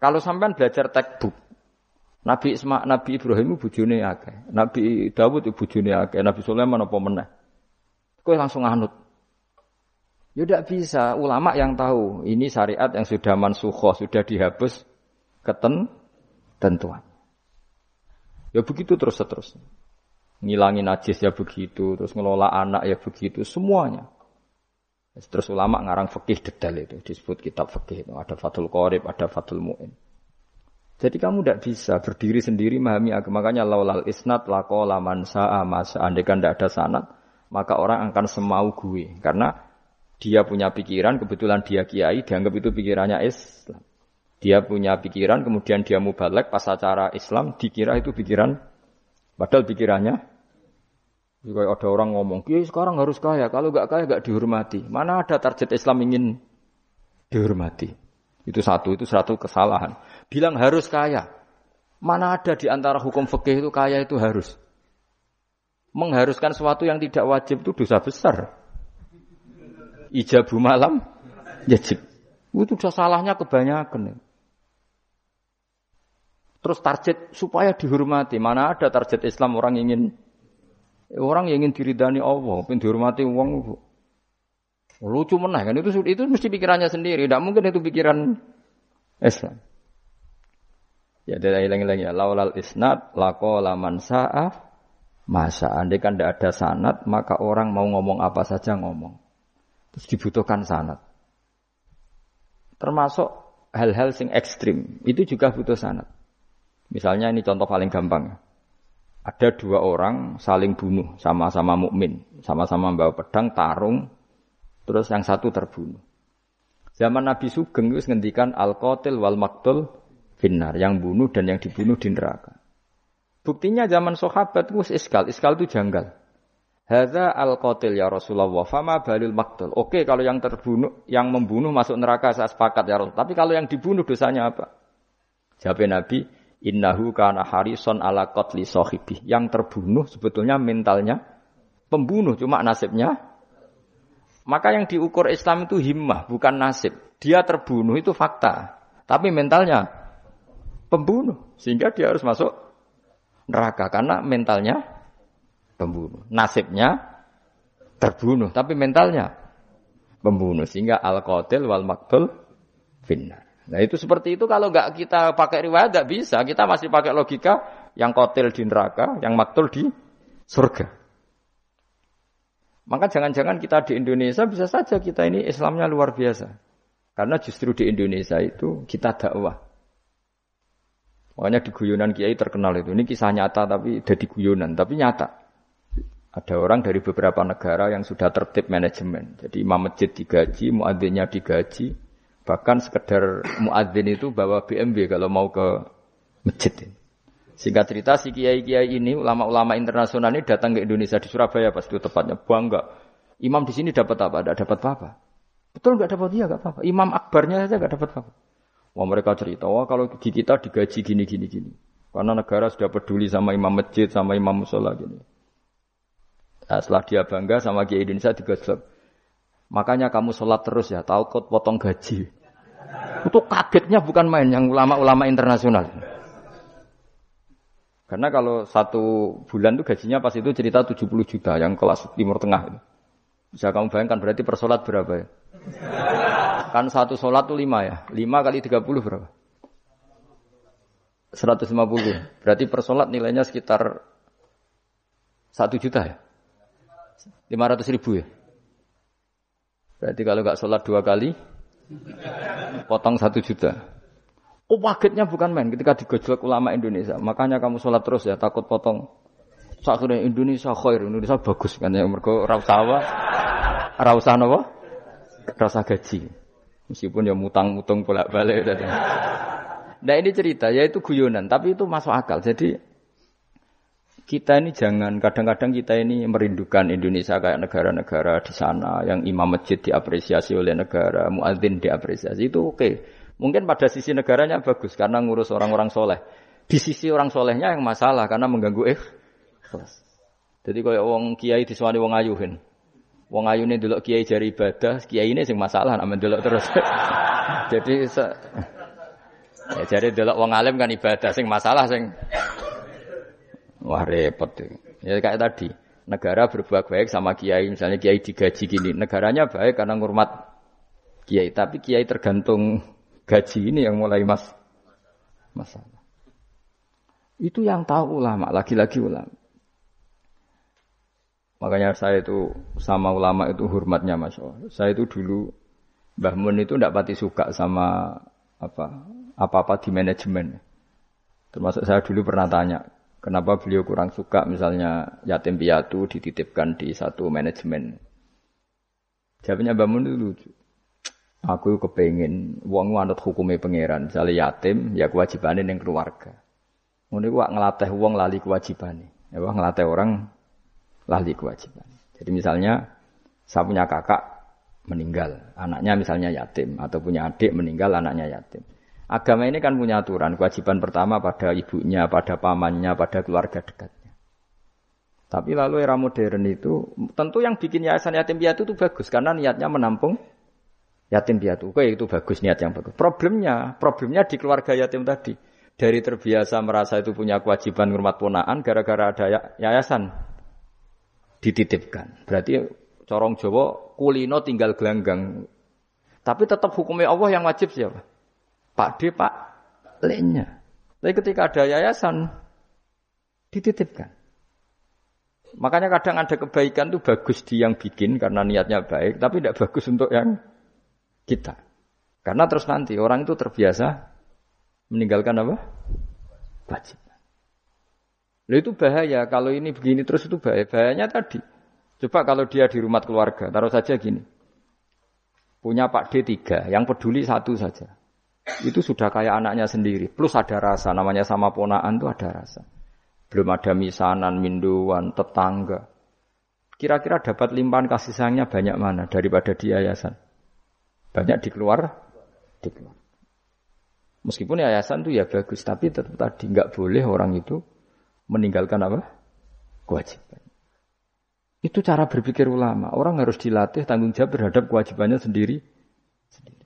Kalau sampean belajar textbook, Nabi Isma, Nabi Ibrahim bujune akeh, Nabi Dawud bujune akeh, Nabi Sulaiman apa meneh. Kowe langsung anut. Ya tidak bisa. Ulama yang tahu ini syariat yang sudah mansuhoh, sudah dihapus keten tentuan. Ya begitu terus terus. Ngilangi najis ya begitu, terus ngelola anak ya begitu, semuanya. Terus ulama ngarang fikih detail itu disebut kitab fikih itu ada Fathul Qorib, ada Fathul Muin. Jadi kamu tidak bisa berdiri sendiri memahami agama. Makanya laulal isnat lako laman sa'a masa. Andai kan tidak ada sanat, maka orang akan semau gue. Karena dia punya pikiran, kebetulan dia kiai, dianggap itu pikirannya Islam. Dia punya pikiran, kemudian dia mubalek pas acara Islam, dikira itu pikiran, padahal pikirannya juga ada orang ngomong, kiai sekarang harus kaya, kalau nggak kaya nggak dihormati. Mana ada target Islam ingin dihormati? Itu satu, itu satu kesalahan. Bilang harus kaya. Mana ada di antara hukum fikih itu kaya itu harus. Mengharuskan sesuatu yang tidak wajib itu dosa besar. Ijabu malam, wajib. Itu sudah salahnya kebanyakan. Terus target supaya dihormati. Mana ada target Islam orang ingin Orang yang ingin diridani Allah, ingin dihormati uang lucu menah kan itu itu mesti pikirannya sendiri. Tidak mungkin itu pikiran Islam. Ya dari ilang-ilang ya laulal isnad lako laman sa'af masa andai kan tidak ada sanat maka orang mau ngomong apa saja ngomong. Terus dibutuhkan sanat. Termasuk hal-hal sing ekstrim itu juga butuh sanat. Misalnya ini contoh paling gampang ada dua orang saling bunuh, sama-sama mukmin, sama-sama bawa pedang, tarung, terus yang satu terbunuh. Zaman Nabi Sugeng itu ngendikan al-qatil wal maktul finnar, yang bunuh dan yang dibunuh di neraka. Buktinya zaman sahabat itu iskal, iskal itu janggal. Hadza al-qatil ya Rasulullah, fama balil maktul. Oke, kalau yang terbunuh, yang membunuh masuk neraka saya sepakat ya Rasul. Tapi kalau yang dibunuh dosanya apa? Jawab Nabi, Innahu kana harison ala qatli sahibi. Yang terbunuh sebetulnya mentalnya pembunuh, cuma nasibnya. Maka yang diukur Islam itu himmah, bukan nasib. Dia terbunuh itu fakta. Tapi mentalnya pembunuh. Sehingga dia harus masuk neraka. Karena mentalnya pembunuh. Nasibnya terbunuh. Tapi mentalnya pembunuh. Sehingga al-qatil wal maktul finnar. Nah itu seperti itu kalau nggak kita pakai riwayat nggak bisa. Kita masih pakai logika yang kotil di neraka, yang maktul di surga. Maka jangan-jangan kita di Indonesia bisa saja kita ini Islamnya luar biasa. Karena justru di Indonesia itu kita dakwah. Makanya di guyonan kiai terkenal itu. Ini kisah nyata tapi jadi guyonan, tapi nyata. Ada orang dari beberapa negara yang sudah tertib manajemen. Jadi imam masjid digaji, muadzinnya digaji, Bahkan sekedar muadzin itu bawa BMW kalau mau ke masjid. Singkat cerita si kiai-kiai ini ulama-ulama internasional ini datang ke Indonesia di Surabaya pas itu tepatnya bangga. Imam di sini dapat apa? Tidak dapat apa-apa. Betul nggak dapat dia nggak apa-apa. Imam akbarnya saja nggak dapat apa-apa. Wah mereka cerita, wah kalau di kita digaji gini gini gini. Karena negara sudah peduli sama imam masjid, sama imam musola gini. Nah, setelah dia bangga sama kiai Indonesia digaji Makanya kamu sholat terus ya, tahu kot potong gaji. Itu kagetnya bukan main yang ulama-ulama internasional. Karena kalau satu bulan itu gajinya pas itu cerita 70 juta yang kelas timur tengah. Bisa kamu bayangkan berarti per sholat berapa ya? Kan satu sholat itu lima ya. Lima kali 30 berapa? 150. Berarti per sholat nilainya sekitar satu juta ya? 500 ribu ya? Berarti kalau nggak sholat dua kali, potong satu juta. Oh pagetnya bukan main ketika digojlok ulama Indonesia. Makanya kamu sholat terus ya, takut potong. Sakurnya Indonesia khair, Indonesia bagus kan ya. Mereka rausawa, rausa apa? Rasa gaji. Meskipun ya mutang-mutung bolak-balik. Nah ini cerita, ya itu guyonan, tapi itu masuk akal. Jadi kita ini jangan kadang-kadang kita ini merindukan Indonesia kayak negara-negara di sana yang imam masjid diapresiasi oleh negara, muadzin diapresiasi itu oke. Mungkin pada sisi negaranya bagus karena ngurus orang-orang soleh. Di sisi orang solehnya yang masalah karena mengganggu ikhlas. Jadi kalau wong kiai disuani wong ayuhin. Wong ini dulu kiai jari ibadah, kiai ini sing masalah namun dulu terus. (laughs) Jadi se ya, jadi dulu wong alim kan ibadah sing masalah sing Wah repot. Ya kayak tadi, negara berbuat baik sama kiai, misalnya kiai digaji gini, negaranya baik karena ngurmat kiai, tapi kiai tergantung gaji ini yang mulai mas masalah. Itu yang tahu ulama, lagi-lagi ulama. Makanya saya itu sama ulama itu hormatnya Mas. Saya itu dulu Mbah Mun itu tidak pati suka sama apa apa-apa di manajemen. Termasuk saya dulu pernah tanya, kenapa beliau kurang suka misalnya yatim piatu dititipkan di satu manajemen. Jawabnya Mbah Mun lucu. Aku kepengen wong anut hukumnya pangeran. Misalnya yatim, ya kewajibannya yang keluarga. Ngono iku ngelatih wong lali kewajibannya. Ya ngelatih orang lali kewajiban. Jadi misalnya saya punya kakak meninggal, anaknya misalnya yatim atau punya adik meninggal, anaknya yatim. Agama ini kan punya aturan, kewajiban pertama pada ibunya, pada pamannya, pada keluarga dekatnya. Tapi lalu era modern itu, tentu yang bikin yayasan yatim piatu itu bagus karena niatnya menampung yatim piatu. Oke, itu bagus niat yang bagus. Problemnya, problemnya di keluarga yatim tadi. Dari terbiasa merasa itu punya kewajiban hormat ponaan gara-gara ada ya, yayasan dititipkan. Berarti corong Jawa kulino tinggal gelanggang. Tapi tetap hukumnya Allah yang wajib siapa? Pak D, Pak Lenya. Tapi ketika ada yayasan dititipkan. Makanya kadang ada kebaikan itu bagus di yang bikin karena niatnya baik, tapi tidak bagus untuk yang kita. Karena terus nanti orang itu terbiasa meninggalkan apa? Wajib. Lalu itu bahaya. Kalau ini begini terus itu bahaya. Bahayanya tadi. Coba kalau dia di rumah keluarga, taruh saja gini. Punya Pak D3, yang peduli satu saja. Itu sudah kayak anaknya sendiri. Plus ada rasa, namanya sama ponaan itu ada rasa. Belum ada misanan, minduan, tetangga. Kira-kira dapat limpahan kasih sayangnya banyak mana daripada di yayasan? Banyak di keluar, di keluar. Meskipun yayasan itu ya bagus, tapi tetap tadi nggak boleh orang itu meninggalkan apa? Kewajiban. Itu cara berpikir ulama. Orang harus dilatih tanggung jawab terhadap kewajibannya sendiri. sendiri.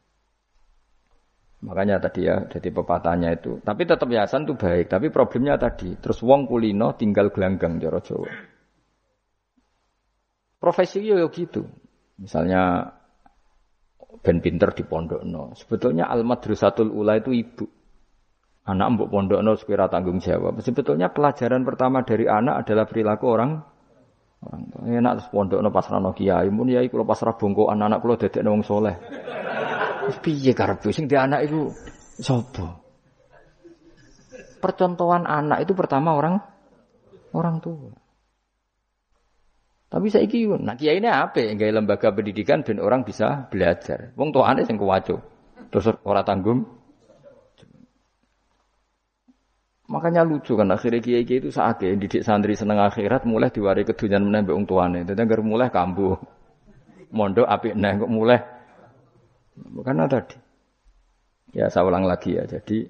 Makanya tadi ya, jadi pepatahnya itu. Tapi tetap yayasan itu baik. Tapi problemnya tadi, terus wong kulino tinggal gelanggang jaro Jawa. Profesi yo gitu. Misalnya ben pinter di pondok no. Sebetulnya al madrasatul ula itu ibu. Anak mbok pondokno sekira tanggung jawab. Sebetulnya pelajaran pertama dari anak adalah perilaku orang orang tua. Enak terus pondokno pasrah kiai, mun yai kula pasrah bongkoan anak kula dadekno wong soleh. Piye karepe sing di anak itu sapa? Percontohan anak itu pertama orang orang tua. Tapi saya iki nah kiai ini apa? Gaya lembaga pendidikan dan orang bisa belajar. Wong tuane sing kuwaco. Terus ora tanggung Makanya lucu kan akhirnya kiai kiai itu saat ya didik santri seneng akhirat mulai diwari kedunian menembak wong tuane. Dadi mulai kambuh. Mondok apik neh kok mulai. Karena tadi. Ya saya ulang lagi ya. Jadi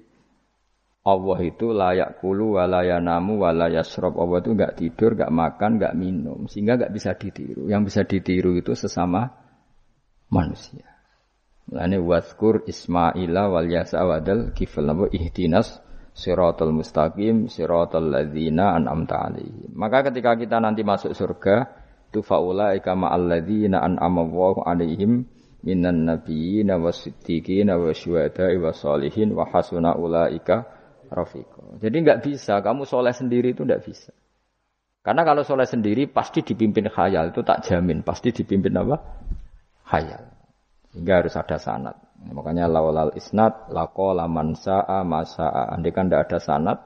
Allah itu layak kulu walaya namu walaya srob. Allah itu nggak tidur, nggak makan, nggak minum, sehingga nggak bisa ditiru. Yang bisa ditiru itu sesama manusia. Lani waskur Ismaila wal yasa wadal kifal nabu ihdinas siratal mustaqim siratal ladzina an'amta alaihim. Maka ketika kita nanti masuk surga, tu faulaika ma'al ladzina an'ama Allahu alaihim minan nabiyyin wasiddiqin wasyuhada'i wassalihin wa hasuna ulaika rafiqa. Jadi enggak bisa, kamu soleh sendiri itu enggak bisa. Karena kalau soleh sendiri pasti dipimpin khayal, itu tak jamin. Pasti dipimpin apa? Khayal. Sehingga harus ada sanat. Makanya laulal isnad lako laman sa'a masa'a. Andai kan tidak ada sanat,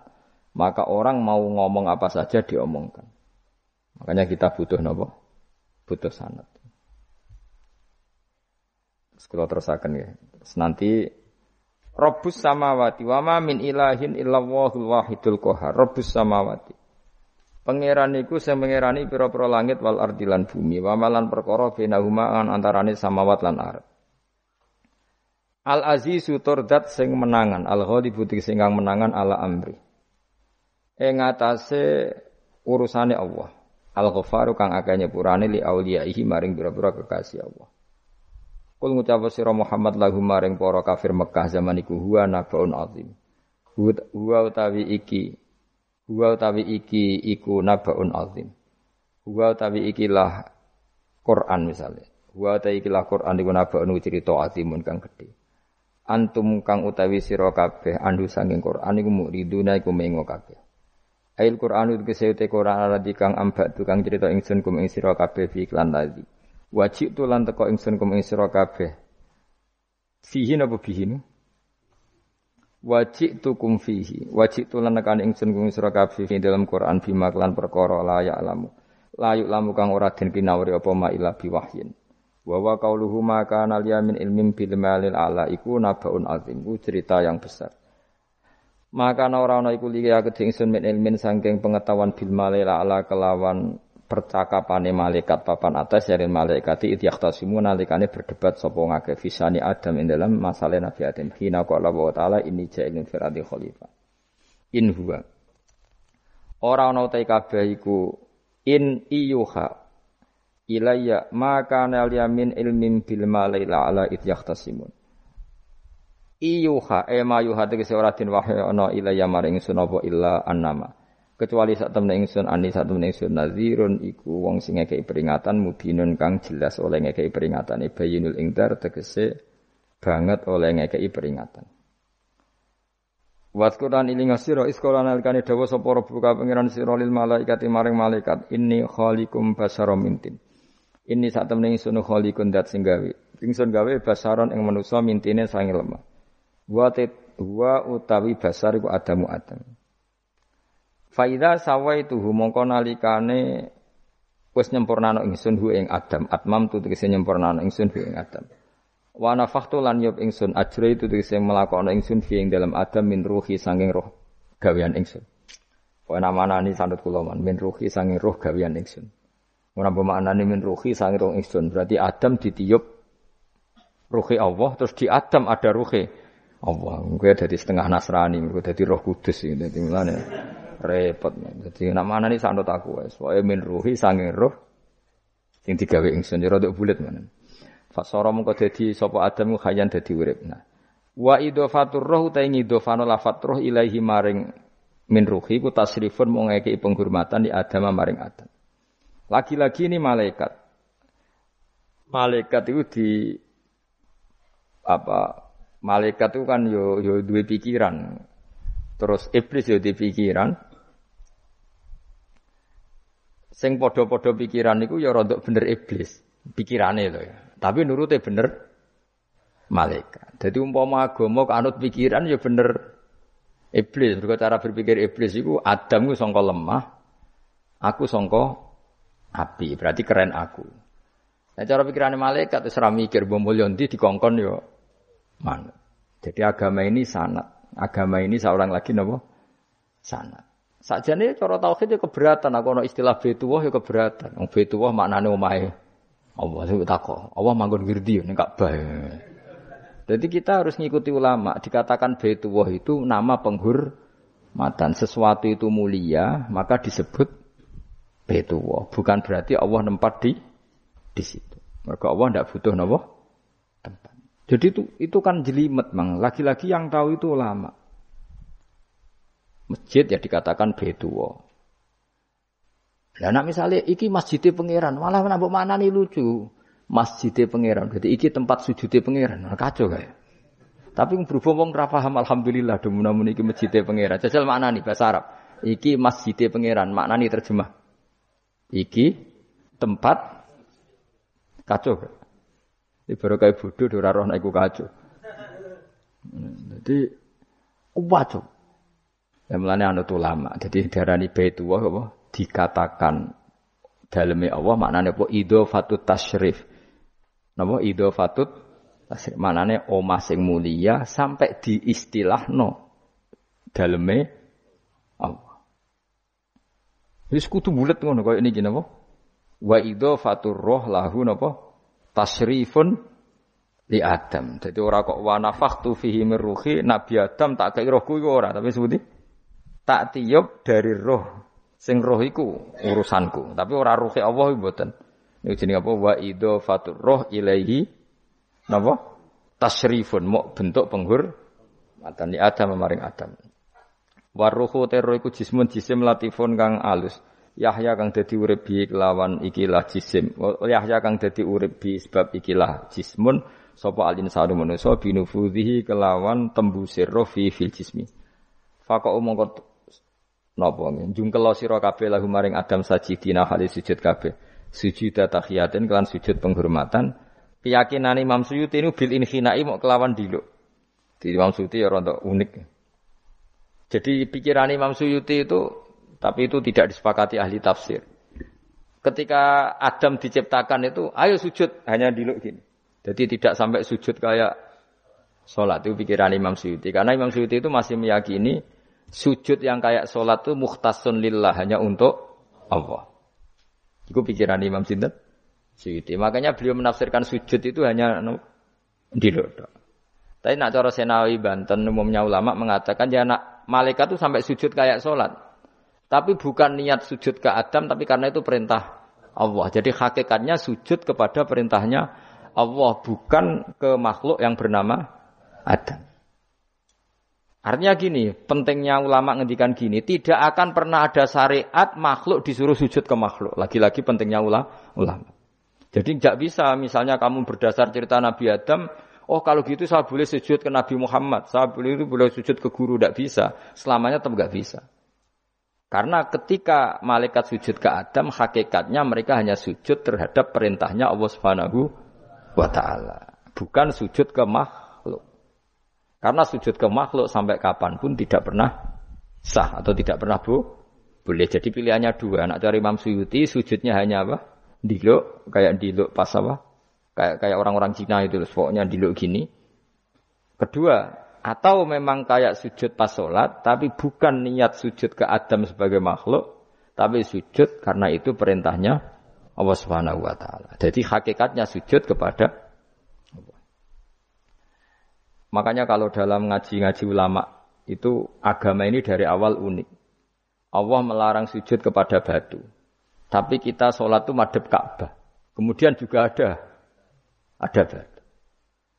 maka orang mau ngomong apa saja diomongkan. Makanya kita butuh nopo? Butuh sanat. Sekolah terusakan ya. Nanti Robus samawati wama min ilahin illallahul wahidul kohar. Robus samawati. Pangeran iku sing pangerani pira-pira langit wal ardilan bumi. Wamalan perkara benahuma antarane samawat lan ardh. Al azizu turdat sing menangan, al ghalibu sing kang menangan ala amri. Ing atase urusane Allah. Al ghafaru kang akeh nyepurane li auliyaihi maring pira-pira kekasih Allah. Kul ngucap sira Muhammad lahu maring para kafir Mekah zaman iku huwa nabaun azim. Huwa utawi iki huwa utawi iki iku nabaun azim. Huwa utawi ikilah Quran misalnya. Huwa utawi ikilah Quran iku nabaun cerita azimun kang gedhe antum kang utawi sira kabeh andu sanging Quran iku muriduna iku mengo kabeh Ail Qur'an itu kesehute Qur'an alladzi kang ambak tukang cerita ingsun kum ing sira kabeh fi iklan tadi. Wajib tu lan teko ingsun kum ing sira kabeh. Fihi napa bihi Wajib tu kum fihi. Wajib tu lan tekan ingsun kum sira kabeh fi dalam Qur'an bima klan perkara la ya alamu. Layuk lamu kang ora den kinawari apa ma ila biwahyin. Wa wa qauluhu ma kana min ilmin bil malil ala iku nabaun azim. Ku cerita yang besar. Maka ora ana iku liya kedhe ingsun min ilmin saking pengetahuan bil malaila ala kelawan percakapane malaikat papan atas dari malaikat itu yahtasimu nalikane berdebat sapa ngake fisani Adam ing dalam masalah Nabi Adam. Hina qala wa taala ini ja'ilun firadi khalifah in huwa. Ora ana utai kabeh iku in iyuha ilayya maka yamin ilmin bil malaila ala it yahtasimun iyuha e mayuha tegese ora den wahyu ana ilaya maring ingsun apa illa annama kecuali sak temne ingsun ani sak temne ingsun. Nazirun iku wong sing ngekeki peringatan mubinun kang jelas oleh ngekeki peringatan. Bayinul ingdar tegese banget oleh ngekeki peringatan. Waskuran ilinga sira iskola nalikane dawa sapa rabbuka pangeran sira lil malaikati maring malaikat? Inni khaliqum basaram mintin Ini sak temne ingsun khaliqun dat sing gawe. Ingsun gawe basaron ing manusa mintine sange lemah. Wa utawi basar iku adamu adam. Faida sawaituhu mongko nalikane wis nyempurnano ingsun hu ing adam. Atmam tu tegese nyempurnano ingsun hu ing adam. Wa nafakhtu lan yub ingsun ajra itu tegese melakono ingsun fi ing dalam adam min ruhi sanging roh gawean ingsun. Wa namanani sandut kula man min ruhi sanging roh gawean ingsun. Ora bermaknane min ruhi sanging roh ingsun. Berarti Adam ditiup ruhi Allah terus di Adam ada ruhi Allah. Gue jadi setengah Nasrani, gue jadi Roh Kudus ini, jadi mulane repot. Jadi nama nih sanut aku wes. Wae min ruhi sanging roh sing digawe ingsun ya rada bulet mana. Fasara mengko dadi sapa Adam khayan dadi urip. Nah. Wa idhofatur roh ta ing idhofano lafat roh ilahi maring min ruhi ku tasrifun mau ngekei penghormatan di Adam maring Adam. Lagi-lagi ini malaikat. Malaikat itu di apa Malaikat itu kan yo yo dua pikiran. Terus iblis yo di pikiran. Sing podo-podo pikiran itu ya rontok bener iblis. Pikirane loh ya. Tapi nurutnya bener malaikat. Jadi umpama agama anut pikiran ya bener iblis. Berkat cara berpikir iblis itu Adam itu songko lemah, aku songko api. Berarti keren aku. Nah cara pikirannya malaikat seram mikir bom di dikongkon yo manut. Jadi agama ini sanat. Agama ini seorang lagi nopo sanat. Nih cara tauhid ya keberatan. Aku no istilah betuwah ya keberatan. Wong betuwah maknane omahe Allah itu takok. Allah manggon wirdi ning Ka'bah. Jadi kita harus ngikuti ulama. Dikatakan betuwah itu nama penghormatan. Sesuatu itu mulia, maka disebut betuwah. Bukan berarti Allah nempat di di situ. Maka Allah tidak butuh nopo tempat. Jadi itu itu kan jelimet mang. Lagi-lagi yang tahu itu ulama. Masjid ya dikatakan betuwo. Nah, nak misalnya iki masjidnya pangeran, malah nambah mana nih lucu. Masjidnya pangeran, berarti iki tempat sujudnya pangeran. Nah, kacau kayak. Tapi berhubung wong ra paham alhamdulillah namun iki masjidnya pangeran. Jajal mana nih bahasa Arab. Iki masjidnya pangeran, makna nih terjemah. Iki tempat kacau. Kayak. Ini baru kayak bodoh, ora roh iku kacau. Jadi wajib. Ya mulane anut ulama. Jadi darani baitullah apa dikatakan dalamnya Allah maknanya apa idhofatut tasyrif. Napa idhofatut tasyrif maknanya omah sing mulia sampai diistilahno dalamnya Allah. Wis kudu bulet ngono kaya ini napa? Wa idhofatur roh lahu napa? tasrifun li Adam. Jadi ora kok wa nafakhtu fihi min Nabi Adam tak kei rohku iku ora, tapi sebuti tak tiup dari roh sing roh iku urusanku. Tapi ora ruhi Allah mboten. Niku jenenge apa wa idhafatur roh ilaihi napa? Tasrifun mau bentuk penggur matan li Adam maring Adam. Waruhu terro iku jismun jisim latifun kang alus. Yahya kang dadi urip bi kelawan ikilah jisim. Yahya kang dadi urip bi sebab ikilah jismun sapa alin sanu manusa binufudhihi kelawan tembusir roh fi fil jismi. Faqa'u mongko napa? Nggih jungkel sira kabeh lahu maring Adam sajidina hale sujud kabeh. Sujud tahiyatin kelan sujud penghormatan. Keyakinan Imam Suyuti ini bil inhinai mau kelawan diluk. Di Imam Suyuti ya rontok unik. Jadi pikiran Imam Suyuti itu tapi itu tidak disepakati ahli tafsir. Ketika Adam diciptakan itu ayo sujud hanya diluk gini. Jadi tidak sampai sujud kayak sholat itu pikiran Imam Suyuti. Karena Imam Suyuti itu masih meyakini sujud yang kayak sholat itu muhtasun lillah hanya untuk Allah itu pikiran Imam Sinten Suyuti. Makanya beliau menafsirkan sujud itu hanya di dodo. Tapi nak cara Senawi Banten umumnya ulama mengatakan ya nak malaikat itu sampai sujud kayak sholat. Tapi bukan niat sujud ke Adam, tapi karena itu perintah Allah. Jadi hakikatnya sujud kepada perintahnya Allah, bukan ke makhluk yang bernama Adam. Artinya gini, pentingnya ulama ngendikan gini, tidak akan pernah ada syariat makhluk disuruh sujud ke makhluk. Lagi-lagi pentingnya ulama. Jadi nggak bisa, misalnya kamu berdasar cerita Nabi Adam, oh kalau gitu saya boleh sujud ke Nabi Muhammad, saya boleh itu boleh sujud ke guru, tidak bisa. Selamanya tetap nggak bisa. Karena ketika malaikat sujud ke Adam, hakikatnya mereka hanya sujud terhadap perintahnya Allah Subhanahu wa taala, bukan sujud ke makhluk. Karena sujud ke makhluk sampai kapan pun tidak pernah sah atau tidak pernah bu boleh. Jadi pilihannya dua. Anak cari Imam Suyuti sujudnya hanya apa? Diluk kayak diluk pas apa? Kayak kayak orang-orang Cina itu pokoknya diluk gini. Kedua, atau memang kayak sujud pas sholat, tapi bukan niat sujud ke Adam sebagai makhluk, tapi sujud karena itu perintahnya Allah Subhanahu wa taala. Jadi hakikatnya sujud kepada Makanya kalau dalam ngaji-ngaji ulama itu agama ini dari awal unik. Allah melarang sujud kepada batu. Tapi kita sholat itu madep Ka'bah. Kemudian juga ada ada batu.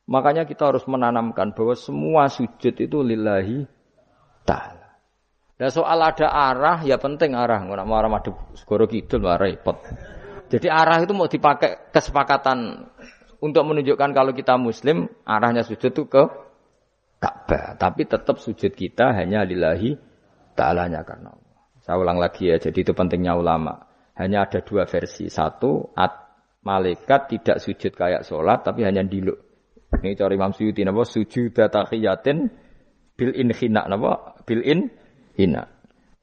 Makanya kita harus menanamkan bahwa semua sujud itu lillahi ta'ala. Dan soal ada arah, ya penting arah. Nggak mau arah madep segoro kidul, repot. Jadi arah itu mau dipakai kesepakatan untuk menunjukkan kalau kita muslim, arahnya sujud itu ke Ka'bah. Tapi tetap sujud kita hanya lillahi ta'alanya karena Allah. Saya ulang lagi ya, jadi itu pentingnya ulama. Hanya ada dua versi. Satu, at, malaikat tidak sujud kayak sholat, tapi hanya diluk. Ini cari Imam Suyuti, sujud tahiyatin bil in hina, nama bil in hina.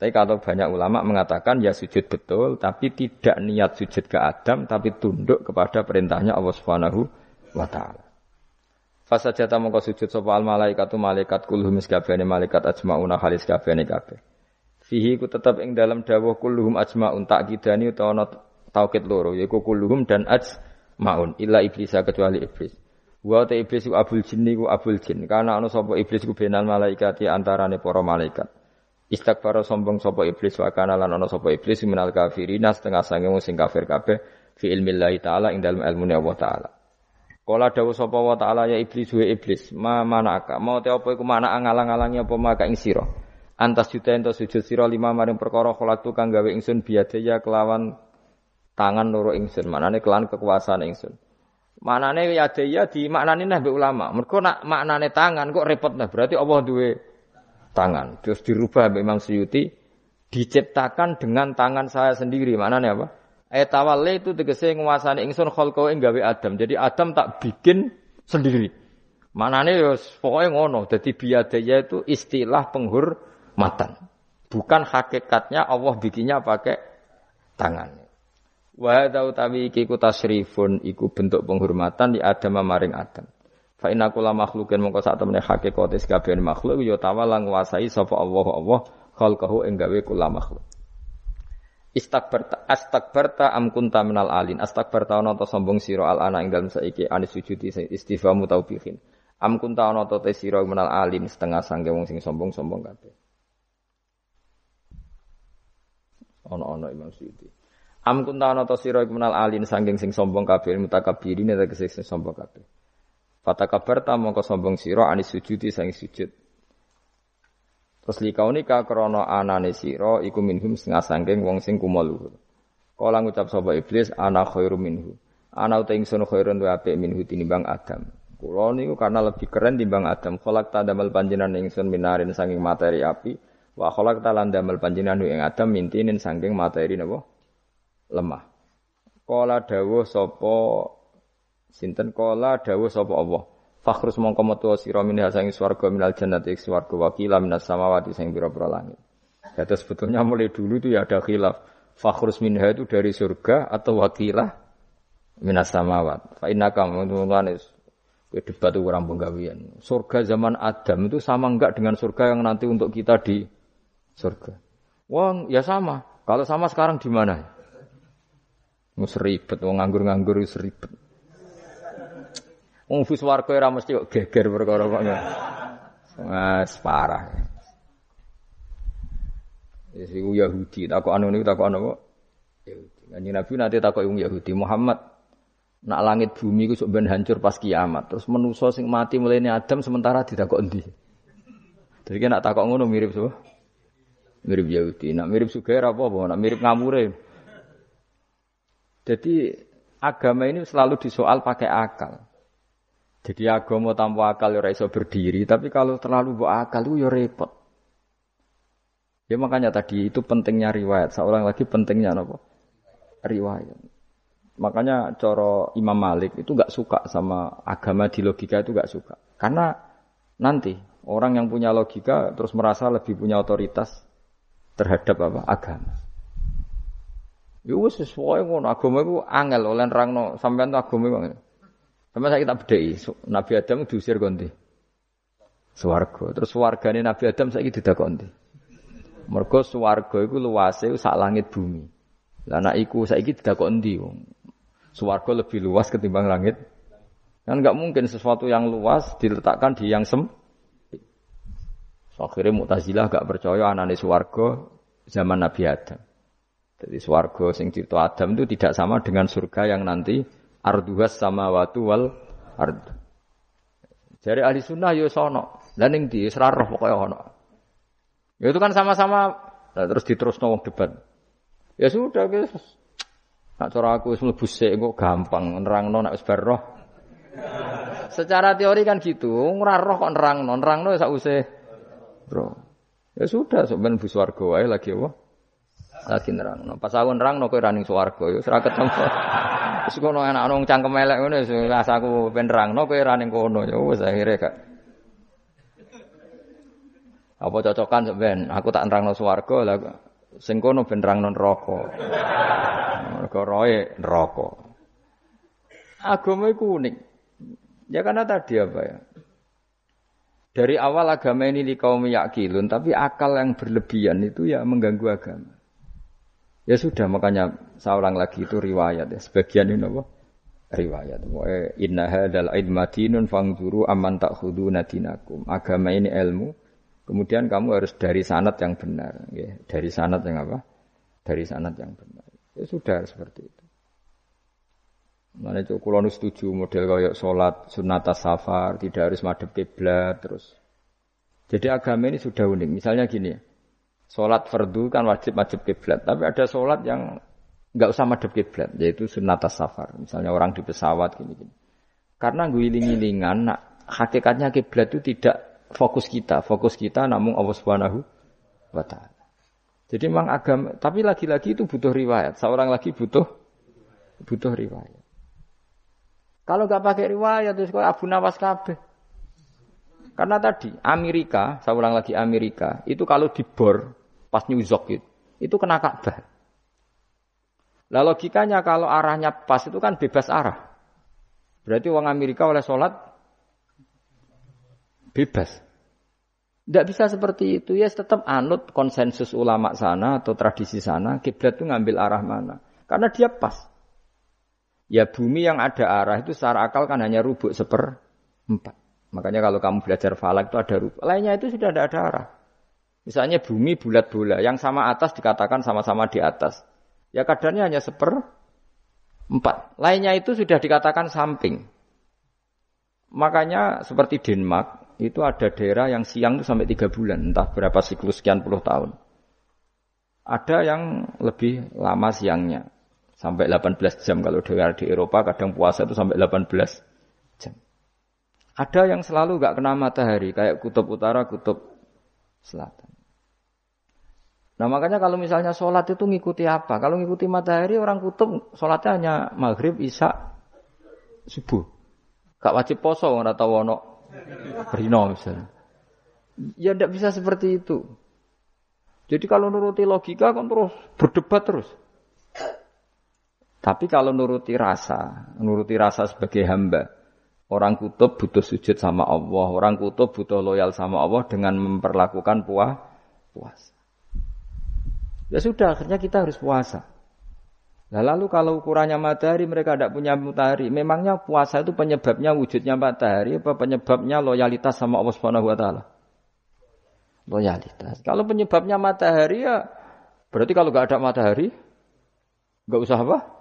Tapi kalau banyak ulama mengatakan ya sujud betul, tapi tidak niat sujud ke Adam, tapi tunduk kepada perintahnya Allah Subhanahu wa taala. Fasajata mongko sujud sapa al malaikatu malaikat kulhum sakabehane malaikat ajmauna halis kabehane kabeh. Fihi ku tetap ing dalam dawuh kulluhum ajmaun kidani utawa ana taukid loro yaiku kulluhum dan ajmaun illa iblis kecuali iblis. Wa ta iblis ku abul jinni ku abul jin. Karena ana sapa iblis ku benal malaikat antarane para malaikat. Istakbara sombong sapa iblis wa kana lan ana sapa iblis minal kafirina setengah sange wong sing kafir kabeh fi ilmi Allah taala ing dalem ilmune Allah taala. Kala dawuh sapa wa taala ya iblis wa iblis ma manaka mau te apa iku mana ngalang-alangi apa maka ing sira. Antas juta ento sujud sira lima maring perkara kholaktu kang gawe ingsun biadaya kelawan tangan loro ingsun manane kelawan kekuasaan ingsun. Manane ya daya di maknane nah ulama. Mergo nak maknane tangan kok repot nah berarti Allah duwe tangan. Terus dirubah memang Suyuti diciptakan dengan tangan saya sendiri. Mana nih apa? Etawale itu tegese nguasani ingsun khalqau ing gawe Adam. Jadi Adam tak bikin sendiri. Manane ya pokoknya ngono. Jadi biadaya itu istilah penghormatan. Bukan hakikatnya Allah bikinnya pakai tangan. Wa utawi iki ku tasrifun iku bentuk penghormatan di Adam maring Adam. Fa inna kula makhlukin mongko sak temene hakikate sekabehane makhluk ya tawala nguasai sapa Allah Allah khalqahu ing gawe kula makhluk. Istakbarta astakbarta am kunta minal alin astakbarta ana ta sombong sira al ana ing dalem saiki anis sujudi istifamu taubihin. Am kunta ana ta te sira minal alin setengah sangge wong sing sombong-sombong kabeh. Ana-ana Imam Suyuti. Am kunta ana ta sira minal alin sanging sing sombong kabeh mutakabbirin tegese sing sombong kabeh. Fatakabarta mongko sombong sira anis sujudi sang sujud. Terus likaunika krana anane sira iku minhum setengah sangking wong sing kumo luhur. Kala ngucap sapa iblis ana khairu minhu. Ana uta ingsun khairun wa apik minhu tinimbang Adam. Kula niku karena lebih keren timbang Adam. Kholak tadamal panjenengan ingsun minarin sanging materi api. Wa khalaqta lan damel panjenengan ing Adam mintinin saking materi napa? Lemah. Kala dawuh sapa sinten kala dawuh sapa Allah. Fakhrus mongko metu sira min hasangi swarga minal jannati swarga wakila minas samawati sing pira-pira langit. Jadi sebetulnya mulai dulu itu ya ada khilaf. Fakhrus minha itu dari surga atau wakilah minas samawat. Fa innaka teman debat itu orang penggawian. Surga zaman Adam itu sama enggak dengan surga yang nanti untuk kita di surga? Wong ya sama. Kalau sama sekarang di mana? Mus ribet, wong nganggur-nganggur wis ribet. Wong fus warga ora mesti kok geger perkara kok. Mas parah. Ya sing Yahudi takok anu niku takok anu kok. Yahudi. Kanjeng Nabi nanti takok wong Yahudi Muhammad nak langit bumi ku sok ben hancur pas kiamat. Terus menusa sing mati mulai Adam sementara ditakok endi? Jadi nak takok ngono mirip so. Mirip Yahudi. Nak mirip Sugair apa apa? Nak mirip ngamure. Jadi agama ini selalu disoal pakai akal. Jadi agama tanpa akal ya iso berdiri, tapi kalau terlalu bawa akal itu ya repot. Ya makanya tadi itu pentingnya riwayat. Seorang lagi pentingnya apa? Riwayat. Makanya coro Imam Malik itu gak suka sama agama di logika itu gak suka. Karena nanti orang yang punya logika terus merasa lebih punya otoritas terhadap apa? Agama. Ya wis sesuai ngono agama iku angel oleh nerangno sampean agama iku. Sampai saya kita bedheki Nabi Adam diusir konti. Swarga. Terus wargane Nabi Adam saiki didakoni. Mergo swarga iku luase sak langit bumi. Lah iku didakoni ndi wong. Swarga lebih luas ketimbang langit. Kan enggak mungkin sesuatu yang luas diletakkan di yang sem. Akhirnya Mu'tazilah gak percaya anane swarga zaman Nabi Adam. Jadi swargo sing cipta Adam itu tidak sama dengan surga yang nanti arduhas sama watu wal ard. Jadi ahli sunnah yo sono, dan yang di seraroh pokoknya ono. Ya itu kan sama-sama, nah, terus diterus wong debat. Ya sudah guys. Nak cara aku wis mlebu kok gampang nerangno nek wis roh. Secara teori kan gitu, ora roh kok nerangno, nerangno sak usih. Bro. Ya sudah, sebenarnya bu swarga wae lagi apa? lagi nerang. Pas aku nerang no kowe running swarga yo ora ketemu. Wis kono enak nang cangkem elek ngono wis aku ben nerangno kowe running kono yo wis akhire gak. Apa cocokan ben aku tak nerangno swarga lah sing kono ben nerangno neraka. Mergo roe neraka. Agama iku unik. Ya karena tadi apa ya? Dari awal agama ini di kaum yakilun, tapi akal yang berlebihan itu ya mengganggu agama. Ya sudah makanya seorang lagi itu riwayat ya. Sebagian ini apa? Riwayat. Wa inna hadzal ilma dinun fangzuru amman ta'khuduna dinakum. Agama ini ilmu. Kemudian kamu harus dari sanat yang benar, ya. Dari sanat yang apa? Dari sanat yang benar. Ya sudah seperti itu. Mana itu kalau setuju model kayak sholat sunat safar tidak harus madep kiblat terus. Jadi agama ini sudah unik. Misalnya gini, Sholat fardu kan wajib wajib kiblat, tapi ada sholat yang nggak usah madhep kiblat, yaitu sunat safar. Misalnya orang di pesawat gini-gini. Karena guling-gilingan, nah, hakikatnya kiblat itu tidak fokus kita, fokus kita namun Allah Subhanahu wa taala. Jadi memang agama, tapi lagi-lagi itu butuh riwayat. Seorang lagi butuh butuh riwayat. Kalau nggak pakai riwayat terus kok Abu Nawas kabeh. Karena tadi Amerika, saya ulang lagi Amerika, itu kalau dibor pas New York itu, kena Ka'bah. Lah logikanya kalau arahnya pas itu kan bebas arah. Berarti uang Amerika oleh sholat bebas. Tidak bisa seperti itu ya tetap anut konsensus ulama sana atau tradisi sana kiblat itu ngambil arah mana karena dia pas. Ya bumi yang ada arah itu secara akal kan hanya rubuk seper empat. Makanya kalau kamu belajar falak itu ada rubuk. Lainnya itu sudah tidak ada arah. Misalnya bumi bulat bola, yang sama atas dikatakan sama-sama di atas. Ya kadarnya hanya seper empat. Lainnya itu sudah dikatakan samping. Makanya seperti Denmark, itu ada daerah yang siang itu sampai tiga bulan, entah berapa siklus sekian puluh tahun. Ada yang lebih lama siangnya, sampai 18 jam. Kalau daerah di Eropa kadang puasa itu sampai 18 jam. Ada yang selalu gak kena matahari, kayak kutub utara, kutub selatan. Nah makanya kalau misalnya sholat itu ngikuti apa? Kalau ngikuti matahari orang kutub sholatnya hanya maghrib, isya, subuh. Gak wajib poso orang tahu ono rino misalnya. Ya tidak bisa seperti itu. Jadi kalau nuruti logika kan terus berdebat terus. Tapi kalau nuruti rasa, nuruti rasa sebagai hamba, orang kutub butuh sujud sama Allah, orang kutub butuh loyal sama Allah dengan memperlakukan puas, puasa. Ya sudah, akhirnya kita harus puasa. Nah, lalu kalau ukurannya matahari mereka tidak punya matahari, memangnya puasa itu penyebabnya wujudnya matahari apa penyebabnya loyalitas sama Allah Subhanahu wa taala? Loyalitas. Kalau penyebabnya matahari ya berarti kalau nggak ada matahari nggak usah apa?